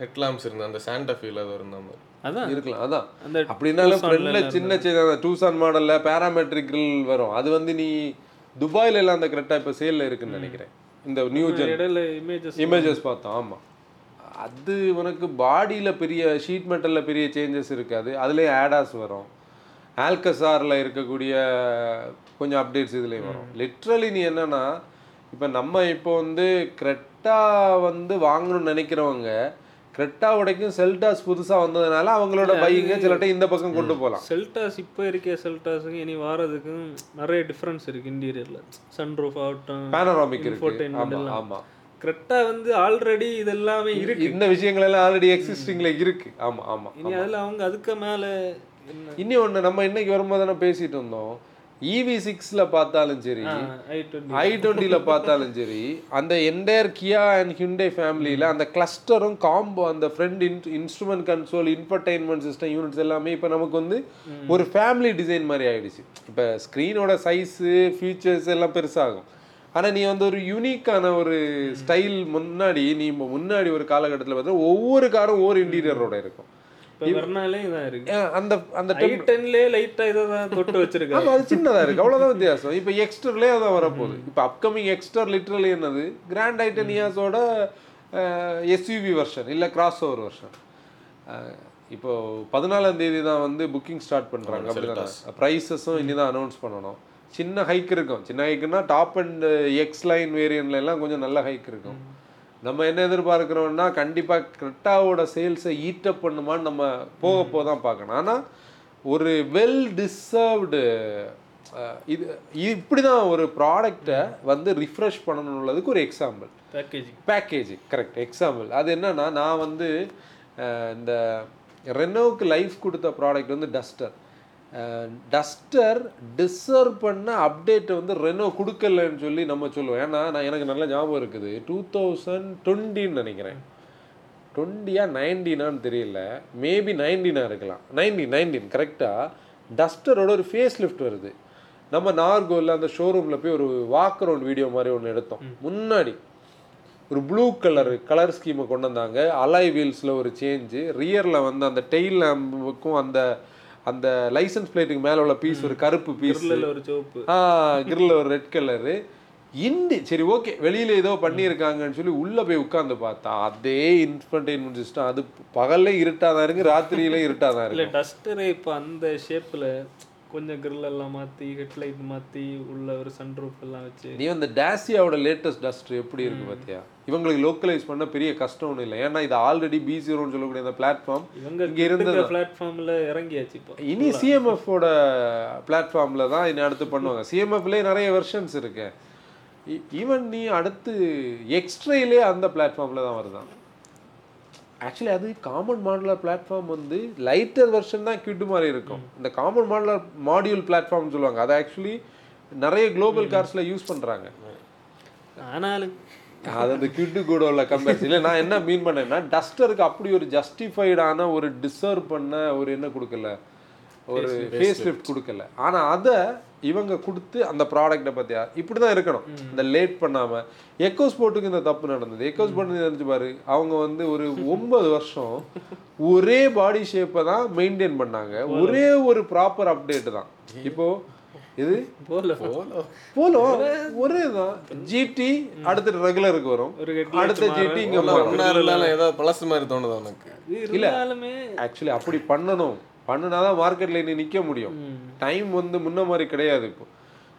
ஹெட்லாம்ப்ஸ் இருந்த அந்த சாண்டா ஃபீல் அது இருந்த மாதிரி. அதான். இருக்கலாம் அதான். அந்த அப்படின்னாலும் Tucsonல ஃப்ரெண்ட்ல சின்ன சின்ன டூசான் மாடல்ல பேராமெட்ரிக் grill வரும். அது வந்து நீ துபாயில எல்லாம் அந்த கரெக்டாக இப்போ சேல்ல இருக்குன்னு நினைக்கிறேன். இந்த நியூ ஜென் இமேஜஸ் இமேஜஸ் பார்த்தோம் ஆமா. அது உனக்கு பாடியில பெரிய ஷீட் மெட்டல்ல பெரிய சேஞ்சஸ் இருக்காது. அதுலேயும் ஆடாஸ் வரும். ஆல்கசாரில் இருக்கக்கூடிய கொஞ்சம் அப்டேட்ஸ் இதுலேயும் வரும். லிட்ரலி நீ என்னன்னா இப்போ நம்ம இப்போ வந்து கிரெட் கிரெட்டா வந்து வாங்கணும்னு நினைக்கிறவங்க கிரெட்டா உடைக்கும் செல்டாஸ் புதுசா வந்ததுனால அவங்களோட பையிங்க சில டைம் இந்த பக்கம் கொண்டு போகலாம் செல்டாஸ் இப்போ இருக்க செல்டாஸுக்கும் இனி வாரதுக்கும் நிறைய டிஃப்ரென்ஸ் இருக்கு இன்டீரியர்ல சன்ரூஃப் ஆகட்டும் பேனராமிக் இருக்கு. Infotainment ஆமா எல்லாம். ஆமா. கிரெட்டா வந்து ஆல்ரெடி இது எல்லாமே இருக்கு. இந்த விஷயங்கள் எல்லாம் ஆல்ரெடி எக்ஸிஸ்டிங்ல இருக்கு. ஆமா ஆமா இனி அதுல அவங்க அதுக்கு மேல என்ன? இனி ஒண்ணு நம்ம இன்னைக்கு வரும்போது தானே பேசிட்டு இருந்தோம். இவி சிக்ஸ்ல பார்த்தாலும் சரி ஐ டுவெண்ட்டி ஐ டுவெண்ட்டியில் பார்த்தாலும் சரி அந்த என்டையர் கியா அண்ட் ஹிண்டே ஃபேமிலியில் அந்த கிளஸ்டரும் காம்போ அந்த front in instrument console infotainment system units எல்லாமே இப்போ நமக்கு வந்து ஒரு ஃபேமிலி டிசைன் மாதிரி ஆயிடுச்சு. இப்போ ஸ்க்ரீனோட சைஸு ஃபீச்சர்ஸ் எல்லாம் பெருசாகும். ஆனால் நீ வந்து ஒரு யூனிக்கான ஒரு ஸ்டைல் முன்னாடி நீ முன்னாடி ஒரு காலகட்டத்தில் பார்த்தா ஒவ்வொரு காரும் ஒவ்வொரு இன்டீரியரோட இருக்கும். இதான் அந்த அந்த ஐ டென்லேயே லைட்டா இதை தான் தொட்டு வச்சிருக்காங்க அது சின்னதா இருக்கு. அவ்வளவுதான் வித்தியாசம். இப்போ எக்ஸ்டர்லேயே அதான் வரப்போகுது. இப்போ அப்கமிங் எக்ஸ்டர் லிட்ரலி என்னது? கிராண்ட் ஐட்டன் இயாஸோட எஸ்யூவி வெர்ஷன் இல்லை கிராஸ் ஓவர் வெர்ஷன் இப்போ பதினாலாம் தேதி தான் வந்து புக்கிங் ஸ்டார்ட் பண்றாங்க. அப்படிதானே? ப்ரைஸஸும் இனி தான் அனௌன்ஸ் பண்ணணும். சின்ன ஹைக் இருக்கும். சின்ன ஹைக்குன்னா டாப் அண்ட் எக்ஸ் லைன் வேரியன்ட்ல எல்லாம் கொஞ்சம் நல்ல ஹைக் இருக்கும். நம்ம என்ன எதிர்பார்க்குறோம்னா கண்டிப்பா கிரெட்டாவோட சேல்ஸை ஈட்டப் பண்ணுமான்னு நம்ம போக போக தான் பார்க்கணும். ஆனா ஒரு வெல் டிசர்வ்டு இது இப்படி தான் ஒரு ப்ராடக்டை வந்து ரிஃப்ரெஷ் பண்ணணுன்றதுக்கு ஒரு example packaging packaging correct example அது என்னன்னா நான் வந்து இந்த ரெனோவுக்கு லைஃப் கொடுத்த ப்ராடக்ட் வந்து டஸ்டர் டஸ்டர் டிசர்வ் பண்ண அப்டேட் வந்து ரெனோ கொடுக்கலன்னு சொல்லி நம்ம சொல்லுவோம். ஏன்னா நான் எனக்கு நல்ல ஞாபகம் இருக்குது. டூ தௌசண்ட் டுவெண்ட்டின்னு நினைக்கிறேன். டுவெண்ட்டியா நைன்டீனான்னு தெரியல. மேபி நைன்டீனாக இருக்கலாம். நைன்டீன் நைன்டீன் கரெக்டாக டஸ்டரோட ஒரு ஃபேஸ் லிஃப்ட் வருது. நம்ம நார்கோவில் அந்த ஷோரூமில் போய் ஒரு வாக் அரவுண்ட் வீடியோ மாதிரி ஒன்று எடுத்தோம். முன்னாடி ஒரு ப்ளூ கலர் கலர் ஸ்கீமை கொண்டு வந்தாங்க. அலாய் வீல்ஸில் ஒரு சேஞ்சு ரியரில் வந்து அந்த டெயில் லேம்புக்கும் அந்த அந்த லைசன்ஸ் பிளேட்டுக்கு மேலே உள்ள பீஸ் ஒரு கருப்பு பீஸ் கிரில்ல ஒரு சிவப்பு ஆ கிரில் ஒரு ரெட் கலரு இண்டி சரி ஓகே வெளியில ஏதோ பண்ணியிருக்காங்கன்னு சொல்லி உள்ள போய் உட்கார்ந்து பார்த்தா அதே இன்ஃபர்டைன்மெண்ட் சிஸ்டம் அது பகல்ல இருட்டாதான் இருக்கு ராத்திரியில இருட்டாதான் இல்ல இருக்கு. டஸ்டரே இப்போ அந்த ஷேப்ல கொஞ்சம் grill எல்லாம் மாத்தி ஹெட்லைட் மாத்தி உள்ள ஒரு சன்ரூஃப் எல்லாம் வச்சு. நீ அந்த டேசியாவோட லேட்டஸ்ட் டஸ்டர் எப்படி இருக்கு பாத்தியா? இவங்களுக்கு லோக்கலைஸ் பண்ண பெரிய கஷ்டம் ஒன்றும் இல்லை. ஏன்னா இது ஆல்ரெடி பி ஜீரோன்னு சொல்லக்கூடிய அந்த பிளாட்ஃபார்ம் இவங்க இங்க இருந்தது பிளாட்ஃபார்ம்ல இறங்கியாச்சு இப்போ. இனி சிஎம்எஃபோட பிளாட்ஃபார்மில் தான் இனி அடுத்து பண்ணுவாங்க. சிஎம்எஃப்லேயே நிறைய வெர்ஷன்ஸ் இருக்கு. ஈவன் நீ அடுத்து எக்ஸ்ட்ரைலே அந்த பிளாட்ஃபார்மில் தான் வருதான். ஆக்சுவலி அது காமன் மாடலர் பிளாட்ஃபார்ம் வந்து லைட்டர் வெர்ஷன் தான் கிட்டு மாதிரி இருக்கும். இந்த காமன் மாடலர் மாடியூல் பிளாட்ஃபார்ம் சொல்லுவாங்க. அதை ஆக்சுவலி நிறைய குளோபல் கார்ஸில் யூஸ் பண்ணுறாங்க ஆனாலும் அது அந்த கிட்டு கூட உள்ள கம்பேரிசன் இல்லை நான் என்ன மீன் பண்ணேன்னா டஸ்டருக்கு அப்படி ஒரு ஜஸ்டிஃபைடான ஒரு டிசர்வ் பண்ண ஒரு என்ன கொடுக்கல? ஒரு ஃபேஸ் லிஃப்ட் கொடுக்கல. ஆனா அதை இவங்க கொடுத்து அந்த ப்ராடக்ட்டை பத்தியா? இப்படி தான் இருக்கணும் இந்த லேட் பண்ணாம. எக்கோ ஸ்போர்ட்டுக்கு இந்த தப்பு நடந்தது. எக்கோ ஸ்போர்ட் நினைச்சு பாரு அவங்க வந்து ஒரு ஒன்பது வருஷம் ஒரே பாடி ஷேப்பை தான் மெயின்டைன் பண்ணாங்க. ஒரே ஒரு ப்ராப்பர் அப்டேட் தான். இப்போ இது? போல. போலும் ஒரே தான். ஜிடி அடுத்து ரெகுலருக்கு வரும். அடுத்த ஜிடி இங்க மாறும். ஒன்றா இருந்தாலும் ஏதோ பழசு மாதிரி தோணுது உனக்கு. இருந்தாலுமே ஆக்சுவலி அப்படி பண்ணணும். பண்ணுனாதான் மார்க்கெட்ல இனி நிக்க முடியும். ம். டைம் வந்து முன்ன மாதிரி கிடையாது இப்போ.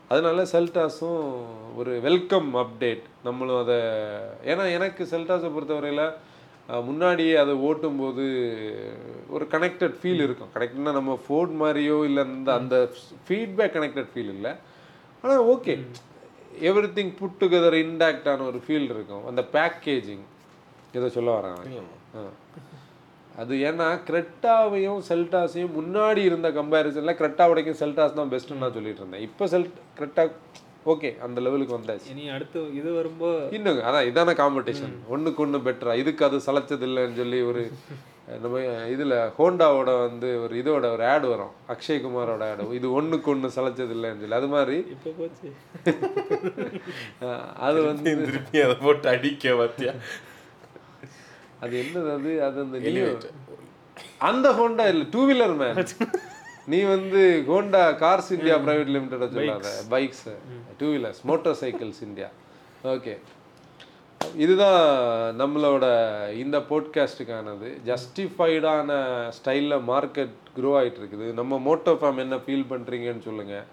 அதனால செல்டாஸும் ஒரு வெல்கம் அப்டேட். நம்மளும் அதை ஏன்னா எனக்கு செல்டாஸை பொறுத்தவரையில முன்னாடியே அதை ஓட்டும்போது ஒரு கனெக்டட் ஃபீல் இருக்கும். கனெக்ட்னா நம்ம ஃபோர்ட் மாதிரியோ இல்லை அந்த அந்த ஃபீட்பேக் கனெக்டட் ஃபீல் இல்லை. ஆனால் okay everything put together இன்டாக்டான ஒரு ஃபீல் இருக்கும். அந்த பேக்கேஜிங் இதை சொல்ல வராங்க. அது ஏன்னா கிரெட்டாவையும் செல்டாஸையும் முன்னாடி இருந்த கம்பேரிசனில் கிரெட்டா வரைக்கும் செல்டாஸ் தான் பெஸ்ட்டுன்னு நான் சொல்லிட்டு இருந்தேன். இப்போ செல் கிரெட்டா ஓகே அந்த லெவலுக்கு வந்தாச்சு. இனி அடுத்து இது வரும்போ இன்னும் அதான் இதான காம்படிஷன் ஒண்ணுக்கு ஒண்ணு பெட்டரா இதுக்கு அது சளைச்சது இல்லைன்னு சொல்லி ஒரு நம்ம இதுல ஹோண்டாவோட வந்து ஒரு இதோட ஒரு ஆட் வரும். அக்ஷய்குமாரோட ஆடு இது ஒண்ணுக்கு ஒண்ணு சளைச்சது இல்லைன்னு சொல்லி. அது மாதிரி இப்போ போச்சு. அது வந்து திருப்பி அதை போட்டு அடிக்க பார்த்தியா அது என்னது அது? அது அந்த new- அந்த ஹோண்டா இல்ல டூ வீலர் மேன் நீ வந்து Honda cars India private limited சொல்லாத. Bikes two wheelers motorcycles India okay இதுதான் நம்மளோட இந்த போட்காஸ்ட்டுக்கானது ஜஸ்டிஃபைடான ஸ்டைலில் மார்க்கெட் க்ரோ ஆயிட்டு இருக்குது நம்ம மோட்டோ ஃபார்ம் என்ன ஃபீல் பண்ணுறீங்கன்னு சொல்லுங்கள்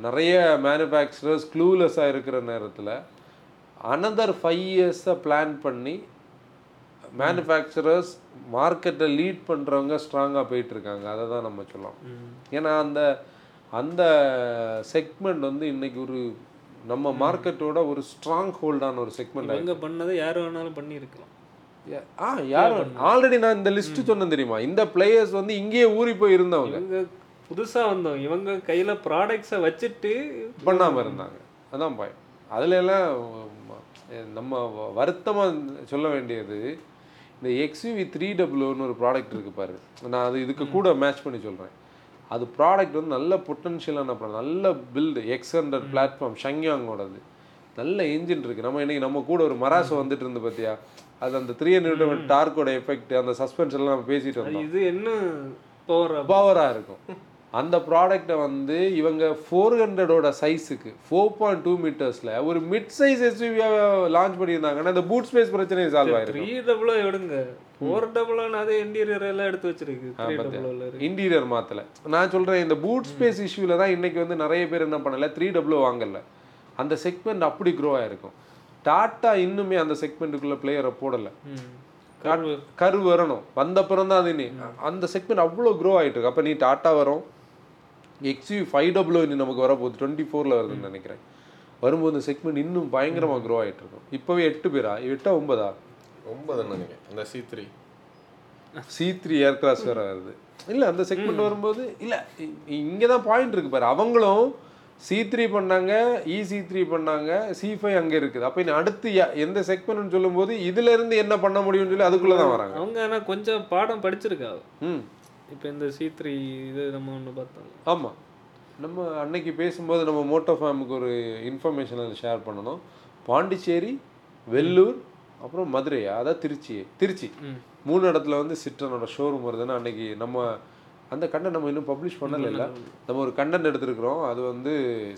நிறைய மேனுஃபேக்சரர்ஸ் க்ளூலெஸ்ஸாக இருக்கிற நேரத்தில் அனதர் ஃபைவ் இயர்ஸை பிளான் பண்ணி மேனுஃபேக்சரர்ஸ் மார்க்கெட்டை லீட் பண்ணுறவங்க ஸ்ட்ராங்காக போயிட்டுருக்காங்க. அதை தான் நம்ம சொல்லலாம் ஏன்னா அந்த அந்த செக்மெண்ட் வந்து இன்னைக்கு ஒரு நம்ம மார்க்கெட்டோட ஒரு ஸ்ட்ராங் ஹோல்டான ஒரு செக்மெண்ட் இவங்க பண்ணதை யார் வேணாலும் பண்ணியிருக்கலாம். ஆ யார் ஆல்ரெடி நான் இந்த லிஸ்ட் சொன்னேன் தெரியுமா? இந்த பிளேயர்ஸ் வந்து இங்கேயே ஊறி போய் இருந்தவங்க இவங்க புதுசா வந்தோம் இவங்க கையில ப்ராடக்ட்ஸை வச்சுட்டு பண்ணாமல் இருந்தாங்க. அதான் பயம் அதுல எல்லாம் ம- நம்ம வ- வருத்தமா சொல்ல வேண்டியது இந்த எக்ஸ்யூவி த்ரீ டபுள்யூன்னு ஒரு ப்ராடக்ட் இருக்கு பாரு. நான் அது இதுக்கு கூட மேட்ச் பண்ணி சொல்றேன். அது ப்ராடக்ட் வந்து நல்ல பொட்டன்ஷியலான ப்ராடக்ட் நல்ல பில்டு எக்ஸ் ஹண்ட்ரட் பிளாட்ஃபார்ம் ஷங்யாங்கோடது நல்ல இன்ஜின் இருக்கு. நம்ம இன்னைக்கு நம்ம கூட ஒரு மராசோ வந்துட்டு இருந்து பார்த்தியா அது அந்த த்ரீ ஹண்ட்ரட் டார்க்கோட எஃபெக்ட் அந்த சஸ்பென்ஷன் எல்லாம் நம்ம பேசிட்டு வந்தோம் இது என்ன பவர் பவராக இருக்கும். அந்த ப்ராடக்ட்டை வந்து இவங்க ஃபோர் ஹண்ட்ரடோட சைஸுக்கு ஃபோர் பாயிண்ட் டூ மீட்டர்ஸில் ஒரு மிட் சைஸ் எஸ்யூவியாக லான்ச் பண்ணியிருந்தாங்கன்னா இந்த பூட் ஸ்பேஸ் பிரச்சனை சால்வ் ஆயிருக்கும். த்ரீ டபுளோ எடுங்க. ஃபோர் டபுளான அதே இன்டீரியர் எல்லாம் எடுத்து வச்சிருக்கு. இன்டீரியர் மாற்றல நான் சொல்கிறேன் இந்த பூட் ஸ்பேஸ் இஷ்யூவில் தான் இன்னைக்கு வந்து நிறைய பேர் என்ன பண்ணல த்ரீ டபுள்யூ வாங்கல. அந்த செக்மெண்ட் அப்படி க்ரோ ஆயிருக்கும். டாட்டா இன்னுமே அந்த செக்மெண்ட்டுக்குள்ளே பிளேயரை போடலை. கரு வரணும். வந்த அப்புறம் தான் அது நீ அந்த செக்மெண்ட் அவ்வளோ க்ரோ ஆகிட்டு இருக்கு. அப்போ நீ டாட்டா வரும். எக்ஸ்யூ ஃபைவ் டபுள் இனி நமக்கு வரப்போகுது டுவெண்ட்டி ஃபோரில் வருதுன்னு நினைக்கிறேன். வரும்போது இந்த செக்மெண்ட் இன்னும் பயங்கரமாக க்ரோ ஆகிட்டு இருக்கும். இப்போவே எட்டு பேரா? எட்டா ஒன்பதா? ஒன்பது நினைக்கிறேன். அந்த C three C three Aircross வேற வருது. இல்லை அந்த செக்மெண்ட் வரும்போது இல்லை இங்கே தான் பாயிண்ட் இருக்கு பாரு. அவங்களும் சி த்ரீ பண்ணாங்க இ சி த்ரீ பண்ணாங்க சி ஃபைவ் அங்கே இருக்குது. அப்போ இனி அடுத்து எந்த செக்மெண்ட்னு சொல்லும்போது இதுல இருந்து என்ன பண்ண முடியும்னு சொல்லி அதுக்குள்ளே தான் வராங்க. அவங்க ஆனா கொஞ்சம் பாடம் படிச்சிருக்கா. ம். இப்போ இந்த சி த்ரீ இது நம்ம ஒன்று பார்த்தோம் ஆமாம் நம்ம அன்னைக்கு பேசும்போது நம்ம மோட்டோ ஃபேமுக்கு ஒரு இன்ஃபர்மேஷன் அதில் ஷேர் பண்ணணும். பாண்டிச்சேரி வெள்ளூர் அப்புறம் மதுரையா அதான் திருச்சி திருச்சி. மூணு இடத்துல வந்து சிட்ரனோட ஷோரூம் வருதுன்னா அன்னைக்கு நம்ம அந்த கண்டென்ட் நம்ம இன்னும் பப்ளிஷ் பண்ணல. இல்ல நம்ம ஒரு கண்டென்ட் எடுத்திருக்கிறோம். அது வந்து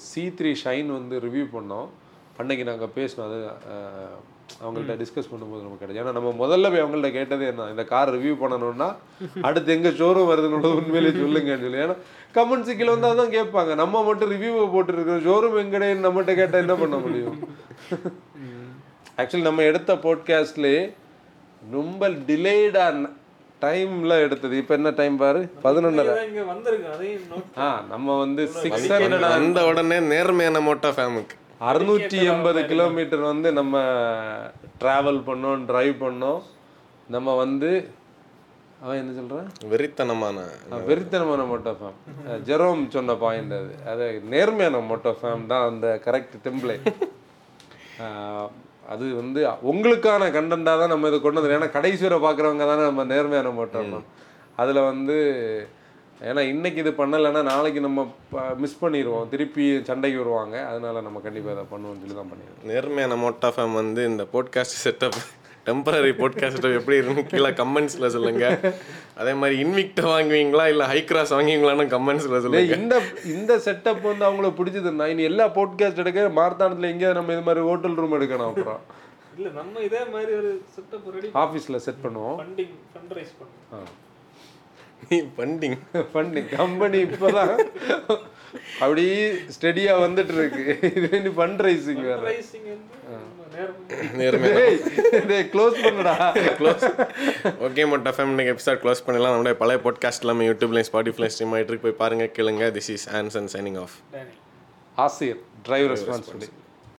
சி த்ரீ ஷைன் வந்து ரிவ்யூ பண்ணோம். அன்னைக்கு நாங்கள் பேசினோம் அது அவங்கள்ட்ட டிஸ்கஸ் பண்ணும்போது நமக்கு கிடைச்சு ஏன்னா நம்ம முதல்ல போய் அவங்கள்ட்ட கேட்டதே என்ன இந்த கார் ரிவ்யூ பண்ணணும்னா அடுத்து எங்க ஷோரூம் வருதுன்னு உண்மையிலேயே சொல்லுங்கன்னு சொல்லி. ஏன்னா கமெண்ட்ஸ் கீழே வந்து அதான் கேட்பாங்க. நம்ம மட்டும் ரிவ்யூவை போட்டுருக்கோம் ஷோரூம் எங்கடேன்னு நம்மகிட்ட கேட்டால் என்ன பண்ண முடியும்? ஆக்சுவலி நம்ம எடுத்த போட்காஸ்ட்லேயே ரொம்ப டிலேடான டைம்ல எடுத்தது. இப்போ என்ன டைம் பாரு? பதினொன்றரை இங்க வந்திருக்கு அதையும் note ஆ நம்ம வந்து சிக்ஸ் ஹண்ட்ரட் வந்த உடனே நேர்மையான மோட்டா ஃபேமுக்கு அறுநூற்றி எண்பது கிலோமீட்டர் வந்து நம்ம டிராவல் பண்ணோம் டிரைவ் பண்ணோம். நம்ம வந்து அவன் என்ன சொல்கிறான் வெறித்தனமான வெறித்தனமான மோட்டோ ஃபேம் ஜெரோம் சொன்ன பாயிண்ட் அது. அது நேர்மையான மோட்டோ ஃபேம் தான் அந்த கரெக்ட் டெம்ப்ளே அது வந்து உங்களுக்கான கண்டென்ட்டாக தான் நம்ம இதை கொண்டு வந்து ஏன்னா கடைசி வரை பார்க்குறவங்க தானே நம்ம நேர்மையான மோட்டோ ஃபேம் அதில் வந்து ஏன்னா இன்னைக்கு இது பண்ணலைன்னா நாளைக்கு நம்ம மிஸ் பண்ணிடுவோம் திருப்பி சண்டைக்கு வருவாங்க. அதனால நம்ம கண்டிப்பாக இதை பண்ணுவோம்னு சொல்லி தான் பண்ணிடுவோம் நேர்மையான மோட்டா ஃபேம் வந்து இந்த podcast setup temporary podcast setup எப்படி இருக்கு கீழே கமெண்ட்ஸில் சொல்லுங்க. அதே மாதிரி இன்விக்ட வாங்குவீங்களா? இல்லை ஹை கிராஸ் வாங்குவீங்களான்னு கமெண்ட்ஸில் டேய், சொல்லுங்க. இந்த இந்த செட்டப் வந்து அவங்களுக்கு பிடிச்சதுன்னா இனி எல்லா போட்காஸ்ட் எடுக்க மார்த்தாண்டத்தில் எங்கேயாவது நம்ம இது மாதிரி ஹோட்டல் ரூம் எடுக்கணும் அப்புறம். இல்ல நம்ம இதே மாதிரி ஒரு செட்டப் ரெடி ஆஃபீஸில் செட் பண்ணுவோம். ஃபண்டிங் ஃபண்ட்ரைஸ் பண்ணுவோம். நீ பண்டிங் பண்ணி கம்பெனி இப்போதான் அப்படி ஸ்டெடியா வந்துட்டு இருக்கு இது நீ ஃபண்ட் ரைசிங் வேற வந்து க்ளோஸ் பண்ணுடா. க்ளோஸ் ஓகே மோட்டா ஃபேம் இன்னைக்கு எபிசோட் க்ளோஸ் பண்ணலாம் நம்மளுடைய பழைய பாட்காஸ்ட் எல்லாமே யூடியூப்லையும் ஸ்பாட்டிஃபைல ஸ்ட்ரீம் ஆகிட்டு இருக்கு. போய் பாருங்க கேளுங்க. This is Anson signing off Danny ஆசிரியர் டிரைவ் ரெஸ்பான்சிபிலிட்டி